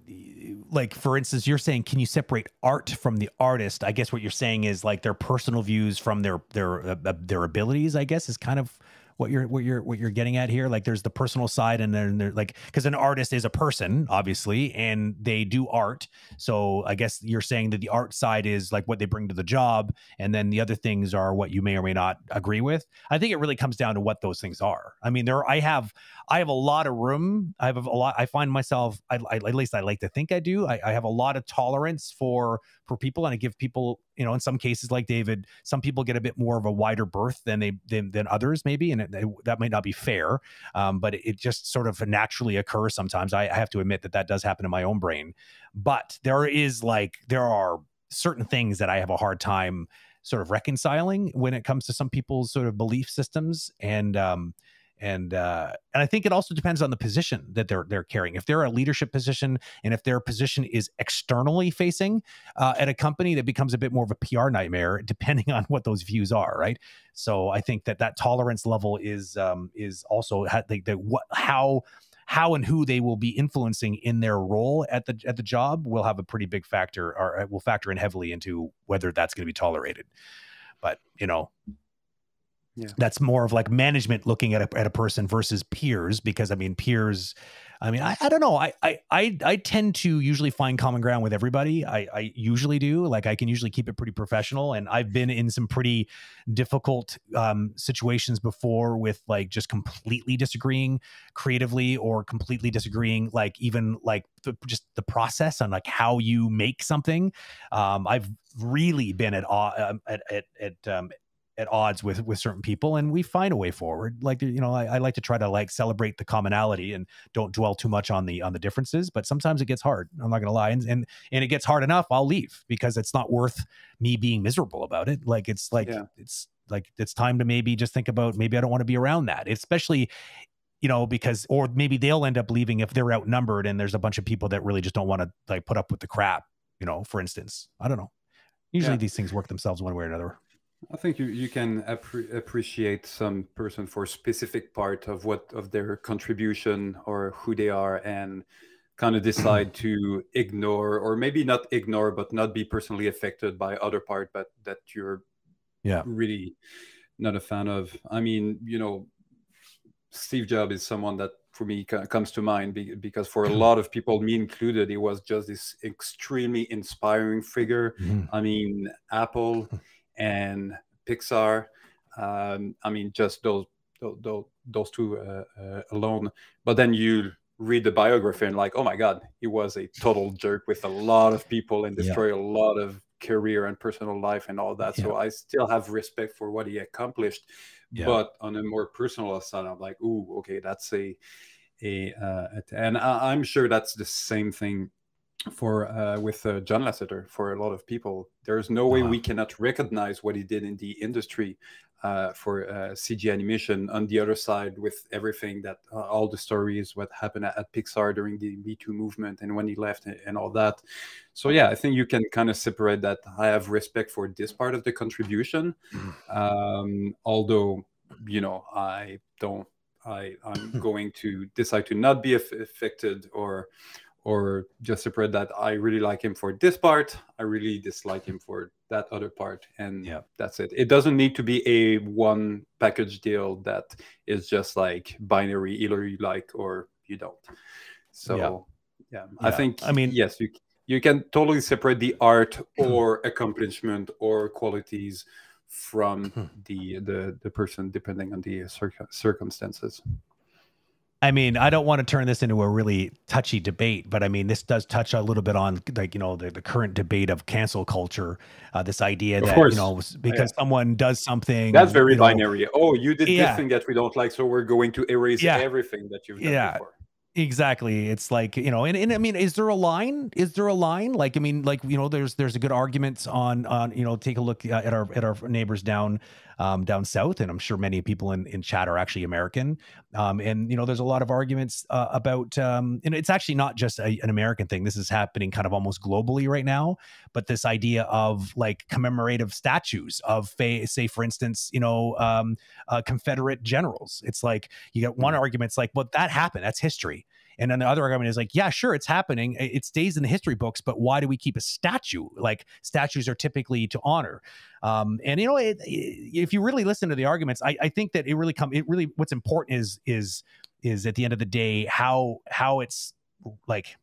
Speaker 2: like for instance you're saying can you separate art from the artist? I guess what you're saying is like their personal views from their their uh, uh their abilities i guess is kind of what you're what you're what you're getting at here. Like there's the personal side and then there's like because an artist is a person obviously and they do art. So i guess you're saying that the art side is like what they bring to the job and then the other things are what you may or may not agree with. I think it really comes down to what those things are. I mean there i have i have a lot of room. I have a lot i find myself I, I at least i like to think i do. I, I have a lot of tolerance for for people and i give people you know in some cases like david some people get a bit more of a wider berth than they than, than others maybe and it, that might not be fair um, but it, it, just sort of naturally occurs sometimes. I, I have to admit that that does happen in my own brain. But there is like there are certain things that i have a hard time sort of reconciling when it comes to some people's sort of belief systems and um and uh, and I think it also depends on the position that they're they're carrying. If they're a leadership position, and if their position is externally facing uh, at a company, that becomes a bit more of a PR nightmare, depending on what those views are, right? So I think that that tolerance level is um, is also how, the, the, what how how and who they will be influencing in their role at the at the job will have a pretty big factor, or uh, will factor in heavily into whether that's going to be tolerated. But you know, yeah. That's more of like management looking at a, at a person versus peers, because I mean, peers, I mean, I, I don't know. I, I, I, tend to usually find common ground with everybody. I, I usually do. Like I can usually keep it pretty professional. And I've been in some pretty difficult um, situations before with like just completely disagreeing creatively or completely disagreeing, like even like the, just the process on like how you make something. Um, I've really been at, uh, at, at, at um, at odds with with certain people and we find a way forward like you know I, I, like to try to like celebrate the commonality and don't dwell too much on the on the differences but sometimes it gets hard i'm not gonna lie and and, and it gets hard enough i'll leave because it's not worth me being miserable about it like it's like yeah. it's like it's time to maybe just think about maybe i don't want to be around that especially you know because or maybe they'll end up leaving if they're outnumbered and there's a bunch of people that really just don't want to like put up with the crap you know, for instance. I don't know. Usually
Speaker 3: Yeah.
Speaker 2: these things work themselves one way or another.
Speaker 3: I think you, you can appre- appreciate some person for specific part of what of their contribution or who they are and kind of decide to ignore or maybe not ignore but not be personally affected by other part but that you're
Speaker 2: Yeah.
Speaker 3: really not a fan of. I mean, you know, Steve Jobs is someone that for me comes to mind because for a lot of people, me included, he was just this extremely inspiring figure.
Speaker 2: Mhm.
Speaker 3: I mean, Apple and Pixar. Um, I mean, just those those, those two uh, uh, alone. But then you read the biography and like, oh my God, he was a total jerk with a lot of people and
Speaker 2: Yeah.
Speaker 3: destroy a lot of career and personal life and all that. So I still have respect for what he accomplished.
Speaker 2: Yeah.
Speaker 3: But on a more personal side, I'm like, ooh, okay, that's a a uh, and I, I'm sure that's the same thing for uh, with uh, John Lasseter for a lot of people. There's no way
Speaker 2: Uh-huh.
Speaker 3: we cannot recognize what he did in the industry uh, for uh, CG animation. On the other side, with everything that uh, all the stories, what happened at, at Pixar during the Me Too movement and when he left and, and all that. So yeah, I think you can kind of separate that. I have respect for this part of the contribution, um, although you know I don't. I I'm going to decide to not be aff- affected or or just separate that I really like him for this part. I really dislike him for that other part, and
Speaker 2: Yeah.
Speaker 3: that's it. It doesn't need to be a one package deal that is just like binary, either you like or you don't. So yeah, I
Speaker 2: Yeah.
Speaker 3: think
Speaker 2: I mean-
Speaker 3: yes, you you can totally separate the art or accomplishment or qualities from hmm. the the the person depending on the circ- circumstances.
Speaker 2: I mean, I don't want to turn this into a really touchy debate, but I mean, this does touch a little bit on like you know the, the current debate of cancel culture. Uh, this idea
Speaker 3: Of
Speaker 2: that
Speaker 3: course.
Speaker 2: you know s- because someone does something
Speaker 3: That's very
Speaker 2: you know,
Speaker 3: binary. Oh, you did
Speaker 2: Yeah.
Speaker 3: this thing that we don't like, so we're going to erase
Speaker 2: Yeah.
Speaker 3: everything that you've done
Speaker 2: Yeah.
Speaker 3: before.
Speaker 2: Exactly. It's like, you know, and, and I mean, is there a line? Is there a line? Like, I mean, like, you know, there's, there's a good argument on, on, you know, take a look uh, at our, at our neighbors down, um, down South. And I'm sure many people in, in chat are actually American. Um, and, you know, there's a lot of arguments uh, about, um, and it's actually not just a, an American thing. This is happening kind of almost globally right now, but this idea of like commemorative statues of, say, for instance, you know, um, uh, Confederate generals. It's like, you got one argument, it's like, well, that happened. That's history. And then the other argument is like, yeah, sure, it's happening. It stays in the history books, but why do we keep a statue? Like statues are typically to honor. Um, and you know, it, it- if you really listen to the arguments, I, I think that it really come. It really what's important is is is at the end of the day how how it's like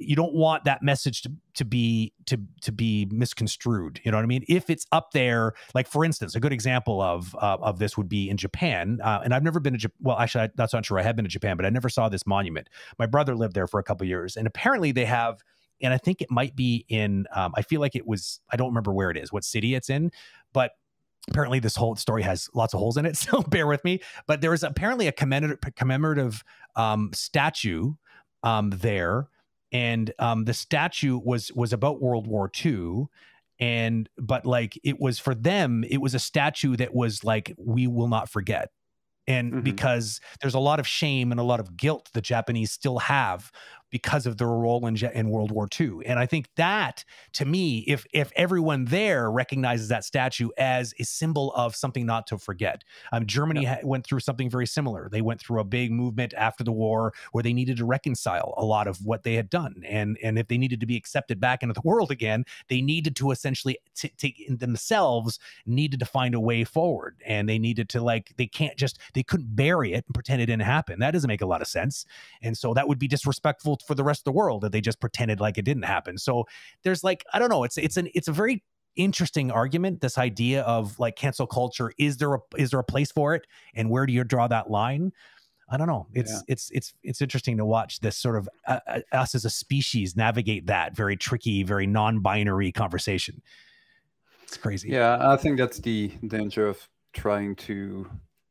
Speaker 2: you don't want that message to to be to to be misconstrued you know what i mean if it's up there like for instance a good example of uh, of this would be in japan uh, and i've never been to Japan. well actually I, that's not true i have been to japan but i never saw this monument my brother lived there for a couple years and apparently they have and i think it might be in um, i feel like it was i don't remember where it is what city it's in but apparently this whole story has lots of holes in it so bear with me but there is apparently a commemorative, commemorative um, statue um, there and um, the statue was was about World War II, and but like it was for them, it was a statue that was like we will not forget, and
Speaker 3: Mhm.
Speaker 2: because there's a lot of shame and a lot of guilt the Japanese still have because of their role in, in World War II, and I think that to me, if if everyone there recognizes that statue as a symbol of something not to forget, um, Germany ha- went through something very similar. They went through a big movement after the war where they needed to reconcile a lot of what they had done, and and if they needed to be accepted back into the world again, they needed to essentially take themselves needed to find a way forward, and they needed to like they can't just they couldn't bury it and pretend it didn't happen. That doesn't make a lot of sense, and so that would be disrespectful for the rest of the world that they just pretended like it didn't happen. So there's like I don't know, it's it's an it's a very interesting argument this idea of like cancel culture is there a is there a place for it and where do you draw that line i don't know it's
Speaker 3: Yeah.
Speaker 2: it's it's it's interesting to watch this sort of uh, uh, us as a species navigate that very tricky very non-binary conversation it's crazy
Speaker 3: Yeah, I think that's the danger of trying to,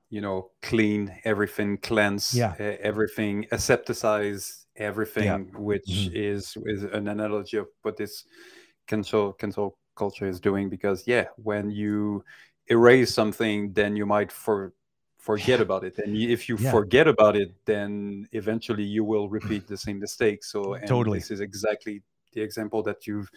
Speaker 3: you know, clean everything, cleanse
Speaker 2: Yeah.
Speaker 3: everything, asepticize everything, which
Speaker 2: Mhm.
Speaker 3: is is an analogy of what this cancel cancel culture is doing. Because yeah, when you erase something, then you might for forget
Speaker 2: Yeah.
Speaker 3: about it, and if you
Speaker 2: Yeah.
Speaker 3: forget about it, then eventually you will repeat the same mistake. So and
Speaker 2: Totally.
Speaker 3: this is exactly the example that you've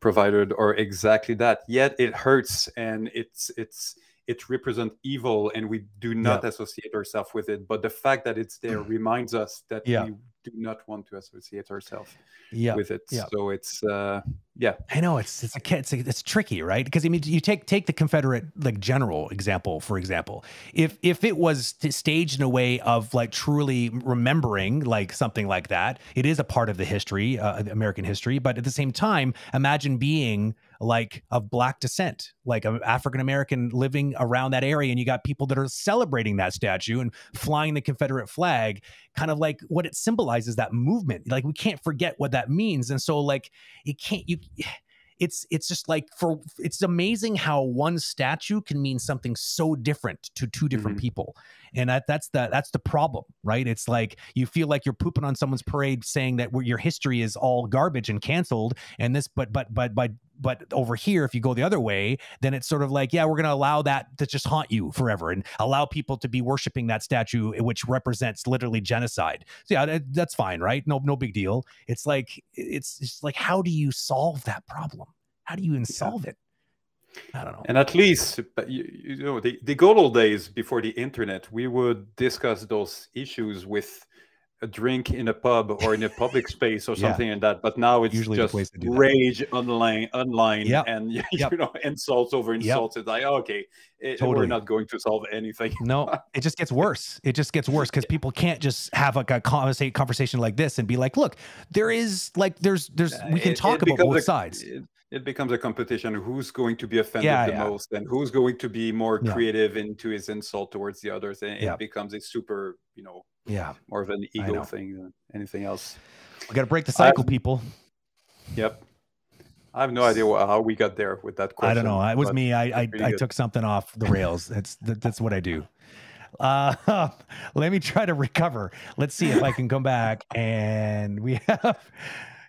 Speaker 3: provided or exactly that. Yet it hurts and it's it's it represents evil and we do not
Speaker 2: Yeah.
Speaker 3: associate ourselves with it. But the fact that it's there reminds us that
Speaker 2: Yeah.
Speaker 3: we do not want to associate ourselves
Speaker 2: Yeah.
Speaker 3: with it.
Speaker 2: yeah.
Speaker 3: So it's uh yeah.
Speaker 2: I know it's it's a, it's, a, it's tricky, right? Because I mean, you take take the Confederate like general example, for example. If if it was staged in a way of like truly remembering like something like that, it is a part of the history, uh, American history. But at the same time, imagine being like of black descent, like an African American living around that area, and you got people that are celebrating that statue and flying the Confederate flag, kind of like what it symbolizes that movement. Like we can't forget what that means, and so like it can't you it's it's just like for it's amazing how one statue can mean something so different to two different
Speaker 3: Mhm.
Speaker 2: people and that that's the that's the problem right? It's like you feel like you're pooping on someone's parade saying that your history is all garbage and canceled and this but but but but but over here if you go the other way then it's sort of like yeah we're going to allow that to just haunt you forever and allow people to be worshiping that statue which represents literally genocide. So yeah that's fine right? No no big deal. It's like it's just like how do you solve that problem? How do you even solve it i don't know.
Speaker 3: And at least, you, you know, the, the good old days before the internet, we would discuss those issues with a drink in a pub or in a public space or
Speaker 2: Yeah.
Speaker 3: something like that. But now it's
Speaker 2: Usually
Speaker 3: just
Speaker 2: to that.
Speaker 3: rage online, online,
Speaker 2: Yep.
Speaker 3: and you
Speaker 2: Yep.
Speaker 3: know, insults over insults. It's like, oh, okay, eh, eh, it,
Speaker 2: Totally.
Speaker 3: we're not going to solve anything.
Speaker 2: no it just gets worse it just gets worse because people can't just have like a conversa- conversation like this and be like look there is like there's there's we can talk
Speaker 3: it
Speaker 2: about both
Speaker 3: a-
Speaker 2: sides
Speaker 3: It, becomes a competition. Who's going to be offended
Speaker 2: Yeah,
Speaker 3: the
Speaker 2: yeah.
Speaker 3: most, and who's going to be more
Speaker 2: Yeah.
Speaker 3: creative into his insult towards the others? And
Speaker 2: Yeah.
Speaker 3: it becomes a super, you know,
Speaker 2: yeah
Speaker 3: more of an ego thing than anything else.
Speaker 2: we got to break the cycle
Speaker 3: I've-
Speaker 2: people
Speaker 3: Yep. I have no idea how we got there with that question.
Speaker 2: I don't know. It was me. I I, I took something off the rails. That's that, that's what I do. Uh, let me try to recover. Let's see if I can come back. And we have.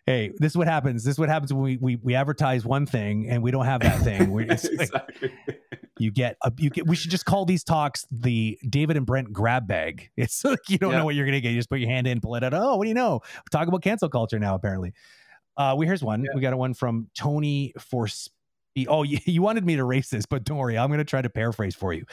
Speaker 2: Hey, this is what happens. This is what happens when we we, we advertise one thing and we don't have that thing. It's like
Speaker 3: exactly.
Speaker 2: you get a, you get. We should just call these talks the David and Brent grab bag. It's like you don't
Speaker 3: Yeah.
Speaker 2: know what you're gonna get. You just put your hand in, pull it out. Oh, what do you know? Talk about cancel culture now. Apparently, uh, we here's one.
Speaker 3: Yeah.
Speaker 2: We got a one from Tony for. Oh, you, you wanted me to erase this, but don't worry. I'm going to try to paraphrase for you.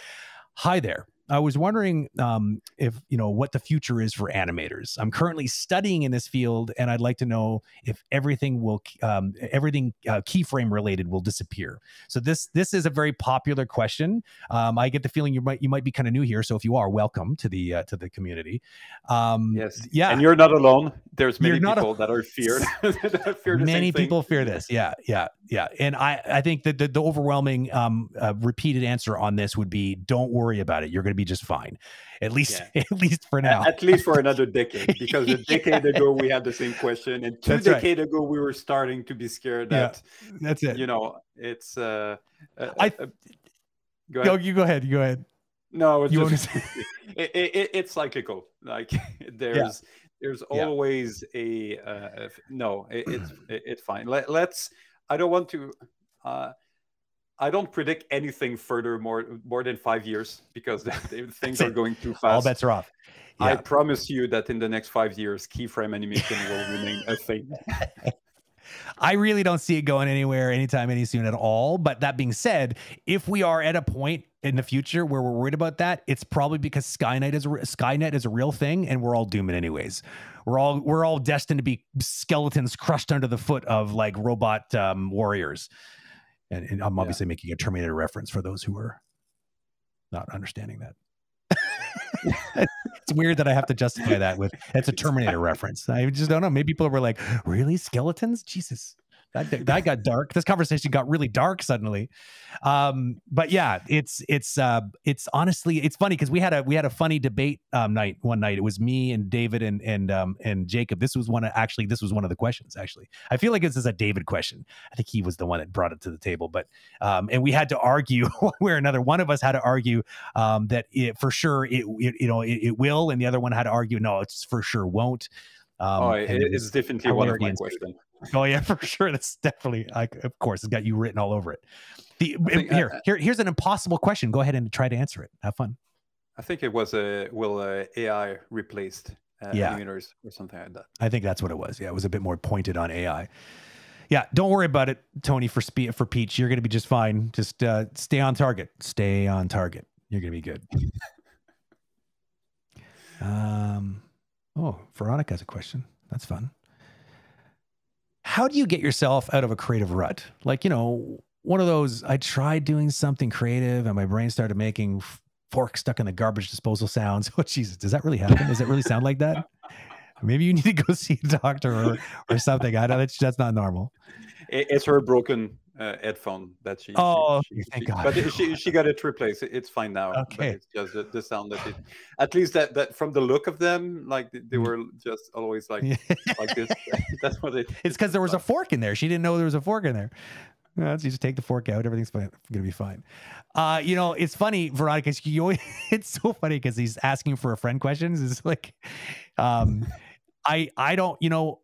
Speaker 2: Hi there. I was wondering um, if you know what the future is for animators. I'm currently studying in this field, and I'd like to know if everything will um, everything uh, keyframe related will disappear. So this this is a very popular question. Um, I get the feeling you might you might be kind of new here. So if you are, welcome to the uh, to the community. Um,
Speaker 3: Yes.
Speaker 2: Yeah.
Speaker 3: And you're not alone. There's many
Speaker 2: You're not a-
Speaker 3: people that are feared. that fear
Speaker 2: many people fear this yeah yeah yeah and i i think that the, the overwhelming um uh, repeated answer on this would be don't worry about it you're going to be just fine at least at least for now
Speaker 3: At least for another decade, because a decade ago we had the same question, and two
Speaker 2: That's right.
Speaker 3: decades ago we were starting to be scared
Speaker 2: Yeah.
Speaker 3: that
Speaker 2: that's it
Speaker 3: you know it's. Uh, uh,
Speaker 2: I-
Speaker 3: uh, go ahead.
Speaker 2: no you go ahead you go ahead
Speaker 3: No, it's
Speaker 2: You
Speaker 3: just it, it, it- it's cyclical. Like there's there's
Speaker 2: Yeah.
Speaker 3: always a uh, no. It, it's it, it's fine. Let, let's. I don't want to. Uh, I don't predict anything further more more than five years because things are going too fast.
Speaker 2: all bets are off
Speaker 3: I promise you that in the next five years, keyframe animation will remain a thing.
Speaker 2: I really don't see it going anywhere anytime any soon at all. But that being said, if we are at a point in the future where we're worried about that, it's probably because Skynet is a, Skynet is a real thing, and we're all doomed anyways. We're all we're all destined to be skeletons crushed under the foot of like robot um, warriors. And, and I'm
Speaker 3: Yeah.
Speaker 2: obviously making a Terminator reference for those who are not understanding that. it's weird that I have to justify that with it's a Terminator reference. I just don't know. Maybe people were like, "Really, skeletons? Jesus." That, that got dark. This conversation got really dark suddenly. Um, but yeah, it's it's uh, it's honestly it's funny because we had a we had a funny debate um, night one night. It was me and David and and um, and Jacob. This was one of actually this was one of the questions. Actually, I feel like this is a David question. I think he was the one that brought it to the table. But um, and we had to argue one way or another. One of us had to argue um, that it, for sure it, it you know it, it will, and the other one had to argue no, it's for sure won't. Um,
Speaker 3: oh, it,
Speaker 2: it
Speaker 3: it's definitely one of my questions.
Speaker 2: Oh yeah, for sure. That's definitely, I, of course, it's got you written all over it. The
Speaker 3: think,
Speaker 2: here, here, here's an impossible question. Go ahead and try to answer it. Have fun.
Speaker 3: I think it was a will uh, AI replaced uh,
Speaker 2: Yeah.
Speaker 3: or something like that.
Speaker 2: I think that's what it was. Yeah, it was a bit more pointed on AI. Yeah, don't worry about it, Tony. For spe- for Peach, you're gonna be just fine. Just uh, stay on target. Stay on target. You're gonna be good. um. Oh, Veronica has a question. That's fun. How do you get yourself out of a creative rut? Like, you know, one of those, I tried doing something creative and my brain started making fork stuck in the garbage disposal sounds. Oh, Jesus, does that really happen? Does it really sound like that? Maybe you need to go see a doctor or, or something. I know that's, that's not normal.
Speaker 3: It's her broken uh, headphone that she.
Speaker 2: Oh,
Speaker 3: she, she,
Speaker 2: thank
Speaker 3: she,
Speaker 2: God.
Speaker 3: But she she got it replaced. It's fine now.
Speaker 2: Okay.
Speaker 3: It's just the, the sound that it. At least that that from the look of them, like they, they were just always like like this. That's what it.
Speaker 2: It's because there was a fork in there. She didn't know there was a fork in there. Yeah, you just take the fork out. Everything's fine. gonna be fine. Uh, you know, it's funny, Veronica. You always, it's so funny because he's asking for a friend questions. It's like, um, I I don't. You know,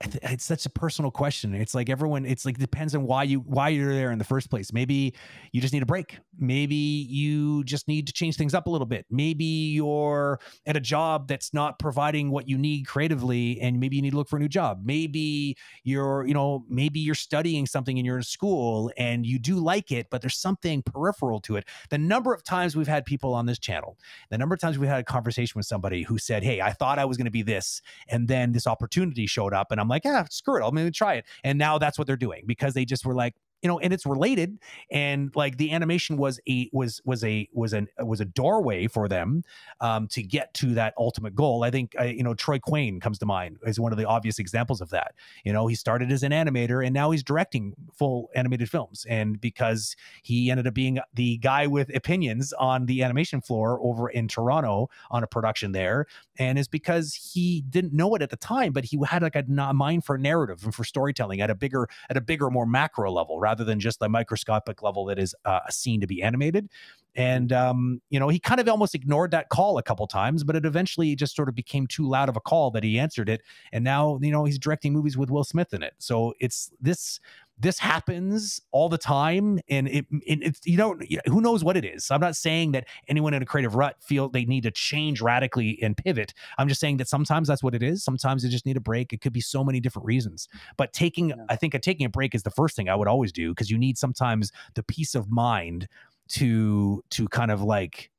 Speaker 2: it's such a personal question. It's like everyone, it's like depends on why you why you're there in the first place. Maybe you just need a break. Maybe you just need to change things up a little bit. Maybe you're at a job that's not providing what you need creatively, and maybe you need to look for a new job. Maybe you're, you know, maybe you're studying something and you're in school and you do like it, but there's something peripheral to it. The number of times we've had people on this channel, the number of times we've had a conversation with somebody who said, Hey, I thought I was going to be this, and then this opportunity showed up, and I'm like, yeah, screw it. I'm to try it. And now that's what they're doing because they just were like, you know and it's related and like the animation was a was was a was an was a doorway for them um to get to that ultimate goal. I think uh, you know troy quane comes to mind as one of the obvious examples of that. You know he started as an animator and now he's directing full animated films and because he ended up being the guy with opinions on the animation floor over in toronto on a production there and is because he didn't know it at the time but he had like a mind for narrative and for storytelling at a bigger at a bigger more macro level right rather than just the microscopic level that is uh, a scene to be animated. And um, you know, he kind of almost ignored that call a couple times, but it eventually just sort of became too loud of a call that he answered it. And now, you know, he's directing movies with Will Smith in it. So it's this this happens all the time and it, it, it's you know who knows what it is. I'm not saying that anyone in a creative rut feel they need to change radically and pivot. I'm just saying that sometimes that's what it is. Sometimes they just need a break. It could be so many different reasons. But taking yeah. i think a, taking a break is the first thing i would always do because you need sometimes the peace of mind to to kind of like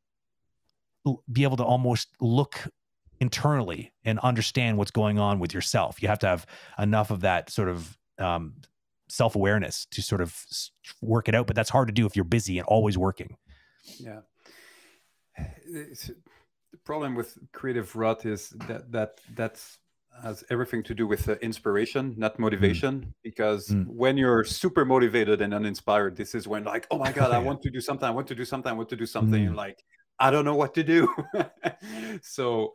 Speaker 2: be able to almost look internally and understand what's going on with yourself. You have to have enough of that sort of um, self awareness to sort of work it out. But that's hard to do if you're busy and always working.
Speaker 3: Yeah. It's, the problem with creative rut is that that that's has everything to do with uh, inspiration, not motivation. Mm. Because mm. when you're super motivated and uninspired, this is when like, oh my god, I want to do something. I want to do something. I want to do something. Mm. And like, I don't know what to do. so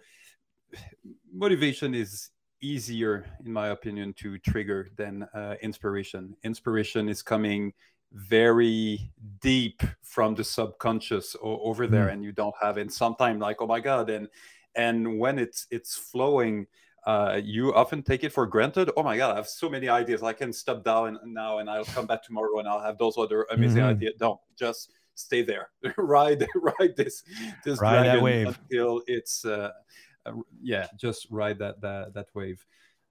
Speaker 3: motivation is easier, in my opinion, to trigger than uh, inspiration. Inspiration is coming very deep from the subconscious o- over there, mm. and you don't have it. Sometimes, like, oh my god, and and when it's it's flowing. Uh, you often take it for granted. Oh my god, I have so many ideas. I can stop down now, and I'll come back tomorrow, and I'll have those other amazing mm-hmm. ideas. Don't just stay there. ride, ride this this
Speaker 2: ride wave
Speaker 3: until it's uh, yeah, just ride that that that wave.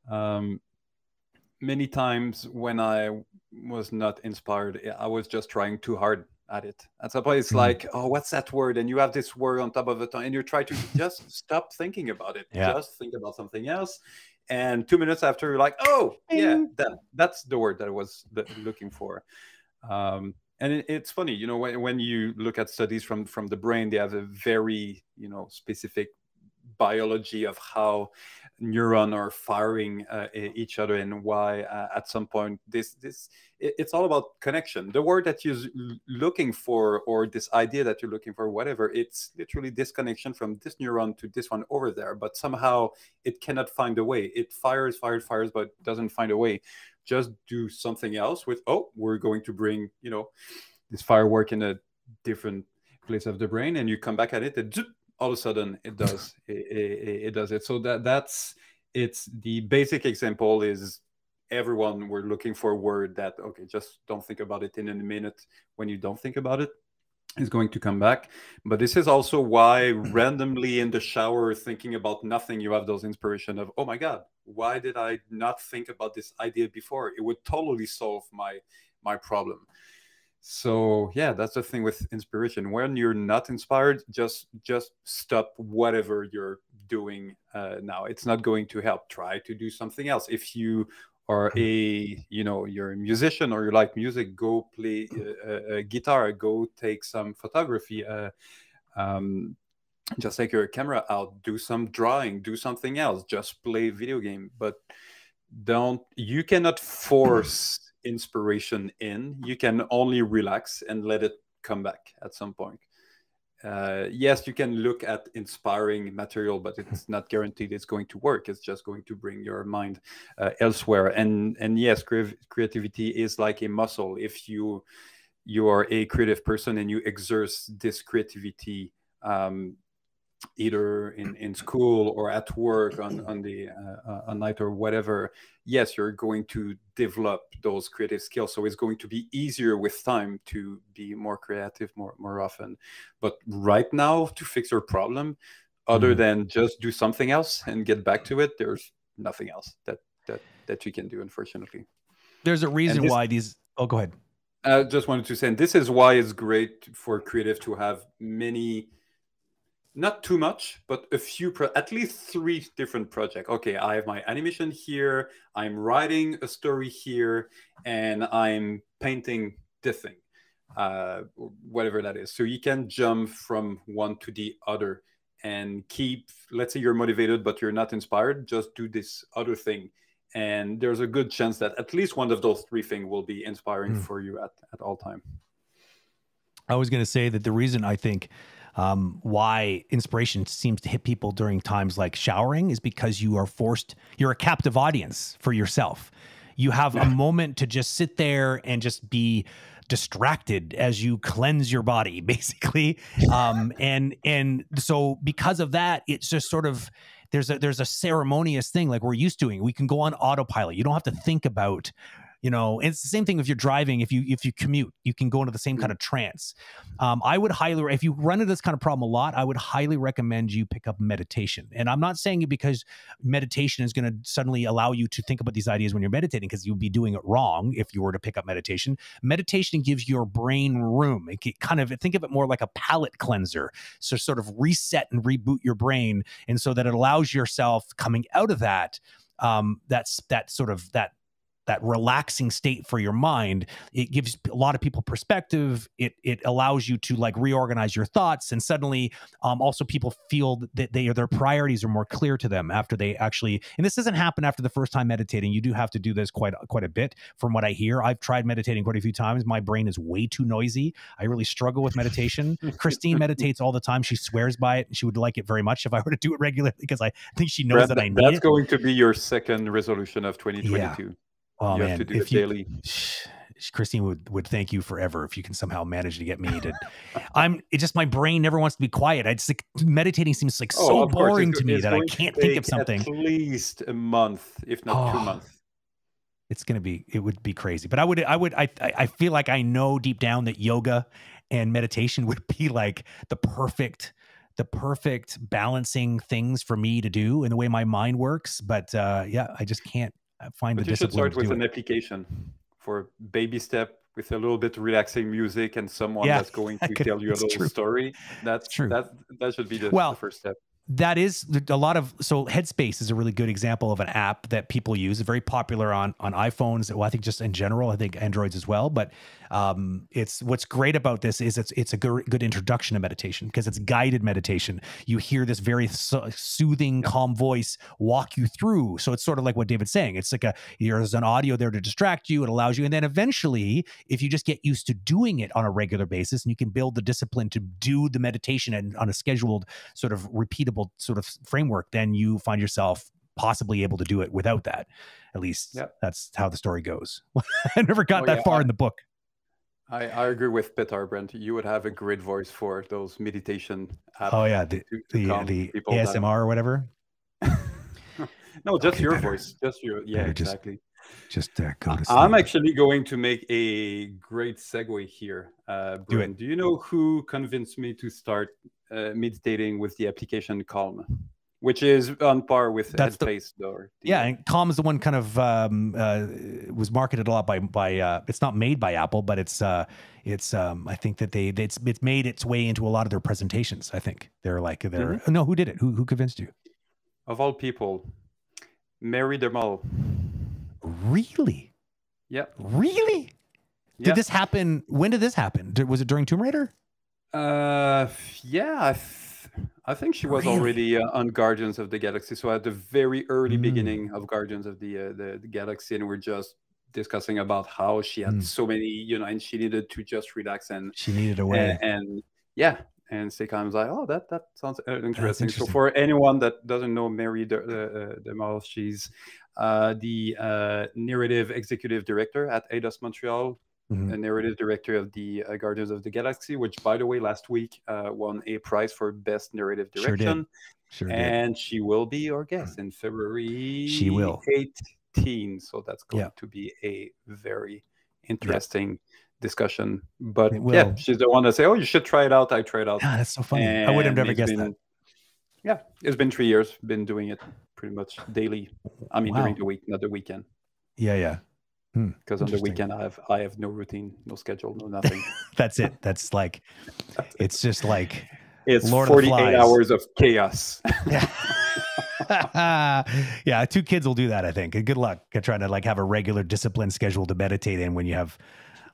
Speaker 3: Um, many times when I was not inspired, I was just trying too hard at it. At some point, it's mm-hmm. like, oh, what's that word? And you have this word on top of the it, and you try to just stop thinking about it. Yeah. Just think about something else. And two minutes after, you're like, oh, yeah, that, that's the word that I was looking for. Um, and it, it's funny, you know, when, when you look at studies from from the brain, they have a very, you know, specific biology of how neuron are firing uh, each other and why uh, at some point this this it's all about connection. The word that you're looking for or this idea that you're looking for whatever it's literally this connection from this neuron to this one over there but somehow it cannot find a way. It fires fires fires but doesn't find a way. Just do something else with oh we're going to bring you know this firework in a different place of the brain and you come back at it and all of a sudden it does it, it, it, does it so that that's it's the basic example is everyone we're looking for a word that okay just don't think about it in a minute when you don't think about it is going to come back. But this is also why mm-hmm. randomly in the shower, thinking about nothing, you have those inspiration of, oh my God, why did I not think about this idea before? It would totally solve my my problem. So yeah, that's the thing with inspiration. When you're not inspired, just just stop whatever you're doing uh, now. It's not going to help. Try to do something else. If you are a you know you're a musician or you like music go play a, a guitar go take some photography uh, um, just take your camera out do some drawing do something else just play video game but don't you cannot force inspiration in you can only relax and let it come back at some point uh, yes, you can look at inspiring material, but it's not guaranteed it's going to work. It's just going to bring your mind uh, elsewhere. And and yes, creativity is like a muscle. If you you are a creative person and you exert this creativity um, either in, in school or at work on, on the uh, uh, night or whatever yes you're going to develop those creative skills. So it's going to be easier with time to be more creative more more often. But right now to fix your problem other mm. than just do something else and get back to it there's nothing else that that that you can do unfortunately.
Speaker 2: There's a reason this, why these oh go ahead.
Speaker 3: I just wanted to say and this is why it's great for creative to have many not too much, but a few, pro- at least three different projects. Okay, I have my animation here, I'm writing a story here, and I'm painting this thing, uh, whatever that is. So you can jump from one to the other and keep, let's say you're motivated, but you're not inspired, just do this other thing. And there's a good chance that at least one of those three things will be inspiring mm. for you at, at all time.
Speaker 2: I was going to say that the reason I think um, why inspiration seems to hit people during times like showering is because you are forced, you're a captive audience for yourself. You have a moment to just sit there and just be distracted as you cleanse your body basically. Um, and and so because of that it's just sort of there's a there's a ceremonious thing like we're used to doing. We can go on autopilot. You don't have to think about you know it's the same thing if you're driving if you if you commute you can go into the same kind of trance. Um, i would highly if you run into this kind of problem a lot i would highly recommend you pick up meditation. And i'm not saying it because meditation is going to suddenly allow you to think about these ideas when you're meditating because you'd be doing it wrong if you were to pick up meditation. Meditation gives your brain room. It kind of think of it more like a palate cleanser so sort of reset and reboot your brain and so that it allows yourself coming out of that um, that's that sort of that that relaxing state for your mind it gives a lot of people perspective. It it allows you to like reorganize your thoughts and suddenly um, also people feel that they their priorities are more clear to them after they actually and this doesn't happen after the first time meditating. You do have to do this quite quite a bit from what i hear. I've tried meditating quite a few times. My brain is way too noisy. I really struggle with meditation. Christine meditates all the time. She swears by it. She would like it very much if i were to do it regularly because i think she knows Brad, that i need
Speaker 3: that's
Speaker 2: it.
Speaker 3: going to be your second resolution of 2022 yeah.
Speaker 2: Oh you man, if you, daily. Christine would, would thank you forever if you can somehow manage to get me to. I'm it just my brain never wants to be quiet. I just like meditating seems like oh, so boring to me that I can't think of something.
Speaker 3: At least a month, if not oh, two months.
Speaker 2: It's gonna be it would be crazy. But I would I would I I feel like I know deep down that yoga and meditation would be like the perfect the perfect balancing things for me to do in the way my mind works. But uh, yeah, I just can't Uh, find but the you should
Speaker 3: start with
Speaker 2: an
Speaker 3: it. application for baby step with a little bit relaxing music and someone yeah, that's going to tell you a little true. story. That's true. That that should be the, well, the first step
Speaker 2: that is a lot of so headspace is a really good example of an app that people use very popular on on iphones well i think just in general i think androids as well but um, it's what's great about this is it's it's a good, good introduction to meditation because it's guided meditation. You hear this very so, soothing calm voice walk you through. So it's sort of like what david's saying. It's like a there's an audio there to distract you it allows you and then eventually if you just get used to doing it on a regular basis and you can build the discipline to do the meditation and on a scheduled sort of repeatable sort of framework, then you find yourself possibly able to do it without that. At least yep. that's how the story goes. I never got oh, that yeah. far I, in the book.
Speaker 3: I, I agree with Peter Brent. You would have a great voice for those meditation
Speaker 2: apps. Oh yeah, the to, to the, the ASMR or whatever.
Speaker 3: no, just okay, your better. voice. Just your yeah, exactly.
Speaker 2: just uh, go to sleep.
Speaker 3: I'm actually going to make a great segue here. Uh,
Speaker 2: Do
Speaker 3: Brent.
Speaker 2: it.
Speaker 3: Do you know who convinced me to start uh, meditating with the application Calm, which is on par with
Speaker 2: That's the-
Speaker 3: Headspace, though? or the-
Speaker 2: Yeah, and Calm is the one kind of um, uh, was marketed a lot by by. Uh, it's not made by Apple, but it's uh, it's um, I think that they it's it's made its way into a lot of their presentations. I think they're like they're
Speaker 3: Mm-hmm.
Speaker 2: no, who did it? Who who convinced you?
Speaker 3: Of all people, Mary DeMarle.
Speaker 2: Really,
Speaker 3: Yep.
Speaker 2: really? Did this happen? When did this happen? Was it during Tomb Raider?
Speaker 3: Uh, yeah, I, th- I think she was
Speaker 2: Really?
Speaker 3: already uh, on Guardians of the Galaxy. So at the very early
Speaker 2: Mm.
Speaker 3: beginning of Guardians of the, uh, the the Galaxy, and we're just discussing about how she had
Speaker 2: Mm.
Speaker 3: so many, you know, and she needed to just relax and
Speaker 2: She needed a way.
Speaker 3: and, and yeah, and Sekai was like, oh, that that sounds uh, interesting. So for anyone that doesn't know Mary De, uh, DeMarle, she's uh, the uh, narrative executive director at Eidos Montreal,
Speaker 2: Mhm.
Speaker 3: a narrative director of the uh, Guardians of the Galaxy, which, by the way, last week uh, won a prize for best narrative
Speaker 2: Sure did.
Speaker 3: direction.
Speaker 2: Sure did.
Speaker 3: and she will be our guest in February.
Speaker 2: She will.
Speaker 3: 18. So that's going
Speaker 2: Yeah.
Speaker 3: to be a very interesting discussion. But yeah, she's the one that say, "Oh, you should try it out." I tried it out.
Speaker 2: Ah, that's so funny. I would have never guessed
Speaker 3: been-
Speaker 2: that.
Speaker 3: Yeah, it's been three years. Been doing it pretty much daily. I mean, during the week, not the weekend.
Speaker 2: Yeah, yeah.
Speaker 3: Because on the weekend, I have I have no routine, no schedule, no nothing.
Speaker 2: That's it. That's like, it's just like,
Speaker 3: it's
Speaker 2: Lord
Speaker 3: 48
Speaker 2: Flies.
Speaker 3: hours of chaos.
Speaker 2: yeah. yeah, two kids will do that, I think. Good luck trying to like have a regular disciplined schedule to meditate in when you have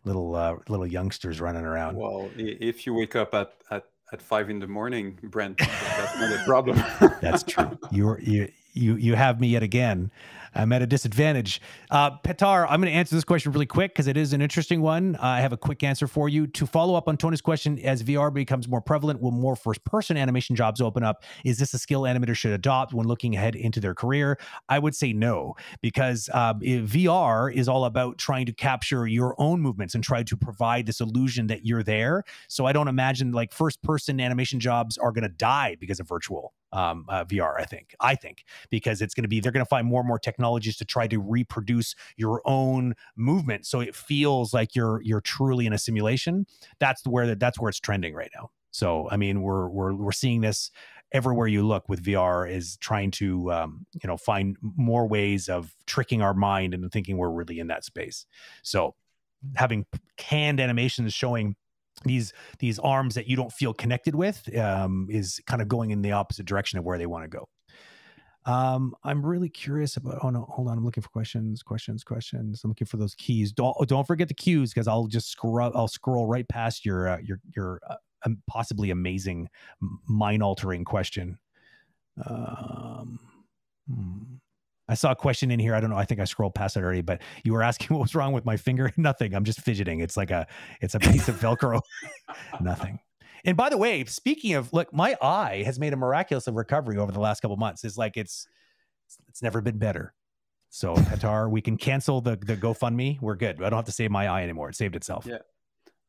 Speaker 2: little uh, little youngsters running around.
Speaker 3: Well, if you wake up at at, at five in the morning, Brent, that's not a problem.
Speaker 2: That's true. You're you you you have me yet again. I'm at a disadvantage. Uh, Petar, I'm going to answer this question really quick because it is an interesting one. Uh, I have a quick answer for you. To follow up on Tony's question, as VR becomes more prevalent, will more first person animation jobs open up? Is this a skill animators should adopt when looking ahead into their career? I would say no, because um, VR is all about trying to capture your own movements and try to provide this illusion that you're there. So I don't imagine like first person animation jobs are going to die because of virtual um, uh, VR. I think. I think because it's going to be they're going to find more and more technologies to try to reproduce your own movement, so it feels like you're you're truly in a simulation. That's where that's where it's trending right now. So I mean, we're we're we're seeing this everywhere you look with VR is trying to um, you know find more ways of tricking our mind and thinking we're really in that space. So having canned animations showing these these arms that you don't feel connected with um, is kind of going in the opposite direction of where they want to go. Um, I'm really curious about. Oh no, hold on. I'm looking for questions, questions, questions. I'm looking for those keys. Don't don't forget the cues because I'll just scroll. I'll scroll right past your uh, your your uh, possibly amazing mind altering question. Um, hmm. I saw a question in here. I don't know. I think I scrolled past it already, but you were asking what was wrong with my finger. Nothing. I'm just fidgeting. It's like a it's a piece of Velcro. Nothing. And by the way, speaking of look, my eye has made a miraculous recovery over the last couple months. It's like it's it's never been better. So Qatar, we can cancel the the GoFundMe. We're good. I don't have to save my eye anymore. It saved itself.
Speaker 3: Yeah.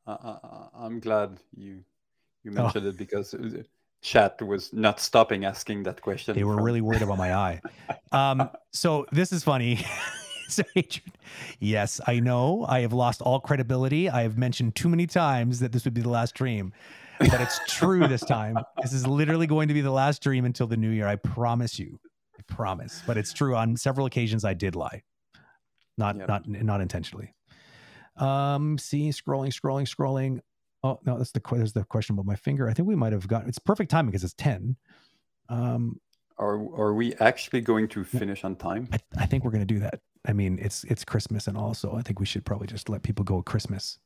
Speaker 3: Uh, uh, uh, I'm glad you you
Speaker 2: Oh.
Speaker 3: mentioned it because uh, chat was not stopping asking that question.
Speaker 2: They were
Speaker 3: from-
Speaker 2: really worried about my eye. Um, so this is funny. So, Adrian, yes, I know I have lost all credibility. I have mentioned too many times that this would be the last dream, but it's true this time. This is literally going to be the last dream until the new year. I promise you. I promise. But it's true. On several occasions, I did lie, not
Speaker 3: Yep.
Speaker 2: not not intentionally. Um, see, scrolling, scrolling, scrolling. Oh no, that's the there's the question about my finger. I think we might have got. It's perfect timing because it's ten. Um,
Speaker 3: Are are we actually going to finish on time?
Speaker 2: I, I think we're going to do that. I mean, it's it's Christmas, and also I think we should probably just let people go Christmas.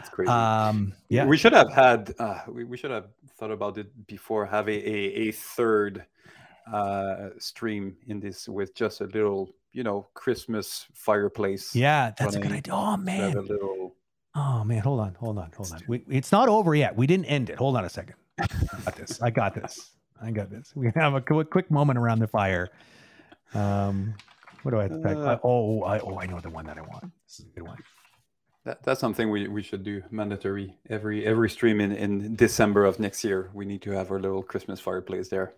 Speaker 3: It's crazy.
Speaker 2: Um, yeah,
Speaker 3: We should have had. Uh, we, we should have thought about it before having a a third uh, stream in this with just a little, you know, Christmas fireplace.
Speaker 2: yeah, that's a good idea. Oh
Speaker 3: Have a
Speaker 2: man,
Speaker 3: little.
Speaker 2: Oh man, hold on, hold on, hold on. We, it's not over yet. We didn't end it. Hold on a second. I got this. I got this. I got this. We have a quick, quick moment around the fire. Um, what do I? Have to type?
Speaker 3: Uh,
Speaker 2: oh, I, oh, I know the one that I want. This is a good one.
Speaker 3: That, that's something we, we should do mandatory every every stream in, in December of next year. We need to have our little Christmas fireplace there.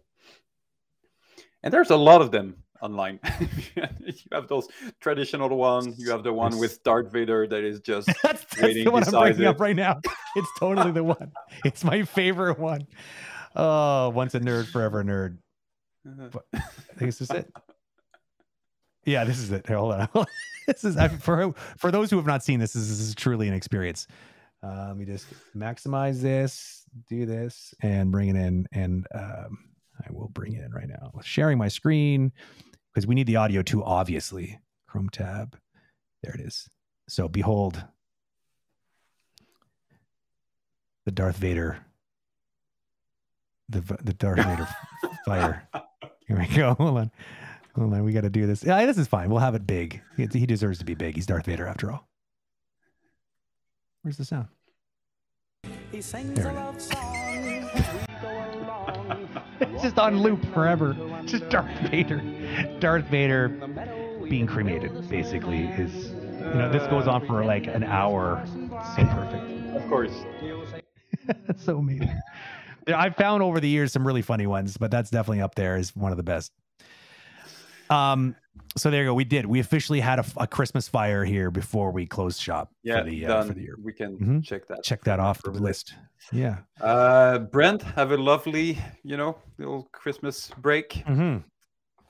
Speaker 3: And there's a lot of them online. you have those traditional one. You have the one with Darth Vader that is just
Speaker 2: that's, that's
Speaker 3: waiting
Speaker 2: the one I'm bringing
Speaker 3: it.
Speaker 2: up right now. It's totally the one. It's my favorite one. Oh, once a nerd, forever a nerd. I think this is it. Yeah, this is it. Here, hold on. this is I, for for those who have not seen this. This is, this is truly an experience. Uh, let me just maximize this, do this, and bring it in. And um, I will bring it in right now. Sharing my screen because we need the audio too. Obviously, Chrome tab. There it is. So behold, the Darth Vader, the the Darth Vader fire. Here we go. Hold on. Hold on. We got to do this. Yeah, this is fine. We'll have it big. He, he deserves to be big. He's Darth Vader after all. Where's the sound?
Speaker 4: He sings
Speaker 2: There
Speaker 4: a
Speaker 2: it
Speaker 4: love song as we go along.
Speaker 2: It's just on loop forever. Just Darth Vader. Darth Vader being cremated, basically, is, you know, this goes on for like an hour. So perfect.
Speaker 3: Of course.
Speaker 2: That's so amazing. Yeah, I've found over the years some really funny ones, but that's definitely up there as one of the best. Um, so there you go. We did. We officially had a, a Christmas fire here before we closed shop
Speaker 3: Yeah,
Speaker 2: for the uh,
Speaker 3: done.
Speaker 2: for the year.
Speaker 3: We can
Speaker 2: Mhm.
Speaker 3: check that.
Speaker 2: Check that off the list. Yeah.
Speaker 3: Uh, Brent, have a lovely, you know, little Christmas break.
Speaker 2: Mm-hmm.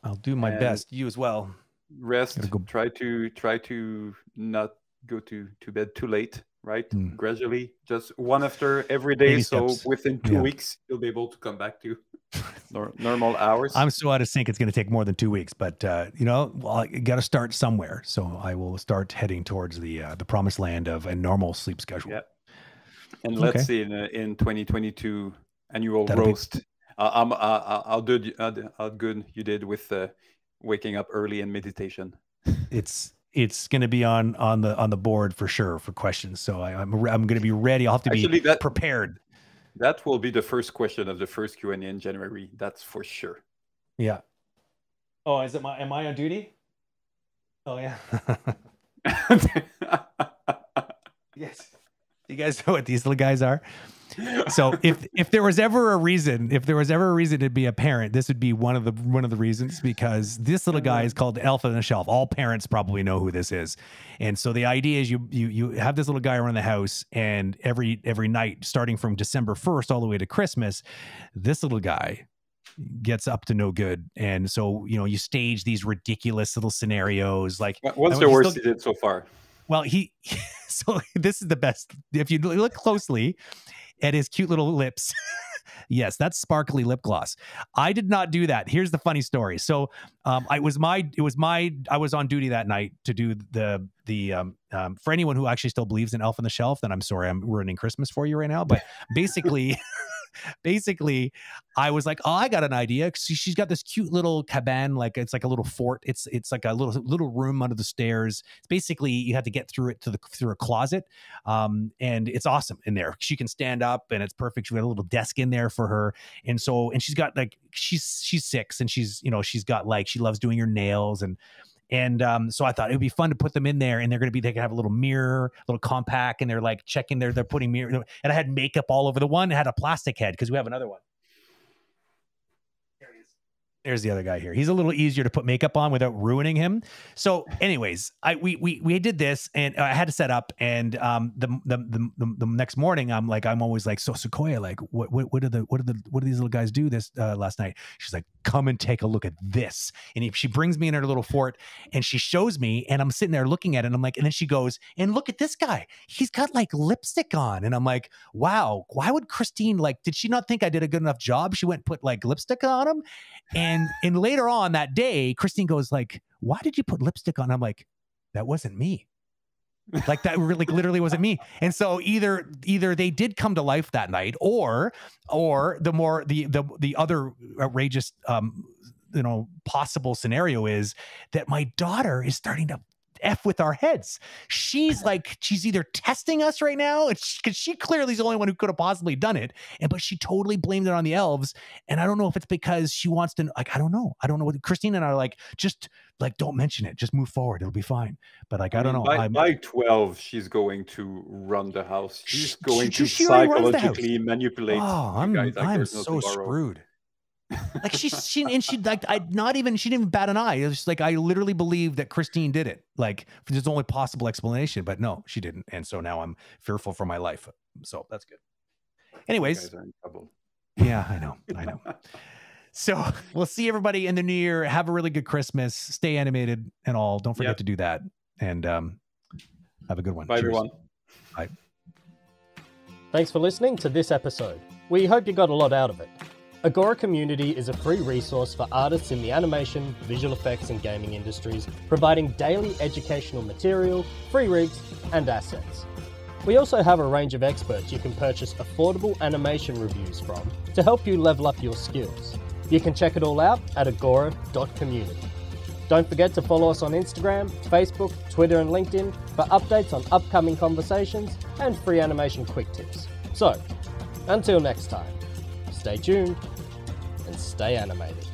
Speaker 2: I'll do my
Speaker 3: And-
Speaker 2: best. You as well.
Speaker 3: Rest.
Speaker 2: Go-
Speaker 3: Try to try to not go to to bed too late. Right.
Speaker 2: Mm.
Speaker 3: Gradually, just one after every day.
Speaker 2: Baby
Speaker 3: so
Speaker 2: steps.
Speaker 3: within two
Speaker 2: Yeah.
Speaker 3: weeks, you'll be able to come back to normal hours.
Speaker 2: I'm so out of sync. It's going to take more than two weeks, but uh, you know, well, I got to start somewhere. So I will start heading towards the uh, the promised land of a normal sleep schedule.
Speaker 3: Yeah. And let's see in uh, in 2022 annual
Speaker 2: That'll be-
Speaker 3: roast. Uh, I'm how good how, how good you did with uh, waking up early and meditation.
Speaker 2: It's it's going to be on on the on the board for sure for questions. So I, I'm I'm going to be ready. I'll have to
Speaker 3: Actually,
Speaker 2: be
Speaker 3: that
Speaker 2: prepared.
Speaker 3: that will be the first question of the first Q and A in January. That's for sure.
Speaker 2: Yeah. Oh, is it my? Am I on duty? Oh yeah. yes. You guys know what these little guys are. So if if there was ever a reason, if there was ever a reason to be a parent, this would be one of the one of the reasons because this little guy is called Elf on the Shelf. All parents probably know who this is, and so the idea is you you you have this little guy around the house, and every every night, starting from December first all the way to Christmas, this little guy gets up to no good, and so you know you stage these ridiculous little scenarios like
Speaker 3: What- What's the worst
Speaker 2: still-
Speaker 3: he did so far?
Speaker 2: well, he so this is the best. If you look closely at his cute little lips, yes, that's sparkly lip gloss. I did not do that. Here's the funny story. So, um, I was my it was my I was on duty that night to do the the um, um for anyone who actually still believes in Elf on the Shelf. Then I'm sorry, I'm ruining Christmas for you right now. But basically. basically i was like oh i got an idea. She's got this cute little cabin like it's like a little fort it's it's like a little little room under the stairs it's basically you have to get through it to the through a closet um and it's awesome in there she can stand up and it's perfect she's got a little desk in there for her and so and she's got like she's she's six and she's you know she's got like she loves doing her nails and and um, so I thought it would be fun to put them in there, and they're going to be they can have a little mirror, a little compact, and they're like checking their they're putting mirror. And I had makeup all over the one. It had a plastic head because we have another one. There he is. There's the other guy here. He's a little easier to put makeup on without ruining him. So, anyways, I we we we did this, and I had to set up. And um, the the the, the, the next morning, I'm like, I'm always like, so Sequoia, like, what what what are the what are the what do these little guys do this uh, last night? She's like, come and take a look at this. And if she brings me in her little fort, and she shows me, and I'm sitting there looking at it, and I'm like, and then she goes, and look at this guy. He's got like lipstick on, and I'm like, wow, why would Christine like? Did she not think I did a good enough job? She went and put like lipstick on him, and and later on that day, Christine goes like, "Why did you put lipstick on?" I'm like, "That wasn't me." Like that really literally wasn't me. And so either either they did come to life that night or or the more the the the other outrageous um you know possible scenario is that my daughter is starting to f with our heads she's like she's either testing us right now because she clearly is the only one who could have possibly done it and but she totally blamed it on the elves and i don't know if it's because she wants to like i don't know i don't know what christine and i are like just like don't mention it just move forward it'll be fine but like i, don't know
Speaker 3: By, by 12, she's going to run the house. She's
Speaker 2: She-
Speaker 3: going
Speaker 2: she-
Speaker 3: to
Speaker 2: she already runs the house.
Speaker 3: psychologically manipulate.
Speaker 2: oh i'm
Speaker 3: guys like
Speaker 2: i'm
Speaker 3: there's no
Speaker 2: so
Speaker 3: tomorrow.
Speaker 2: screwed Like she, she, and she like I not even she didn't even bat an eye. It was just like I literally believe that Christine did it. Like there's the only possible explanation, but no, she didn't. And so now I'm fearful for my life. So that's good. Anyways,
Speaker 3: guys are in trouble.
Speaker 2: yeah, I know, I know. So we'll see everybody in the new year. Have a really good Christmas. Stay animated and all. Don't forget
Speaker 3: Yep.
Speaker 2: to do that. And um, have a good one.
Speaker 3: Bye,
Speaker 2: Cheers.
Speaker 3: everyone. Bye.
Speaker 1: Thanks for listening to this episode. We hope you got a lot out of it. Agora Community is a free resource for artists in the animation, visual effects, and gaming industries, providing daily educational material, free rigs, and assets. We also have a range of experts you can purchase affordable animation reviews from to help you level up your skills. You can check it all out at agora.community. Don't forget to follow us on Instagram, Facebook, Twitter, and LinkedIn for updates on upcoming conversations and free animation quick tips. So, until next time, stay tuned and stay animated.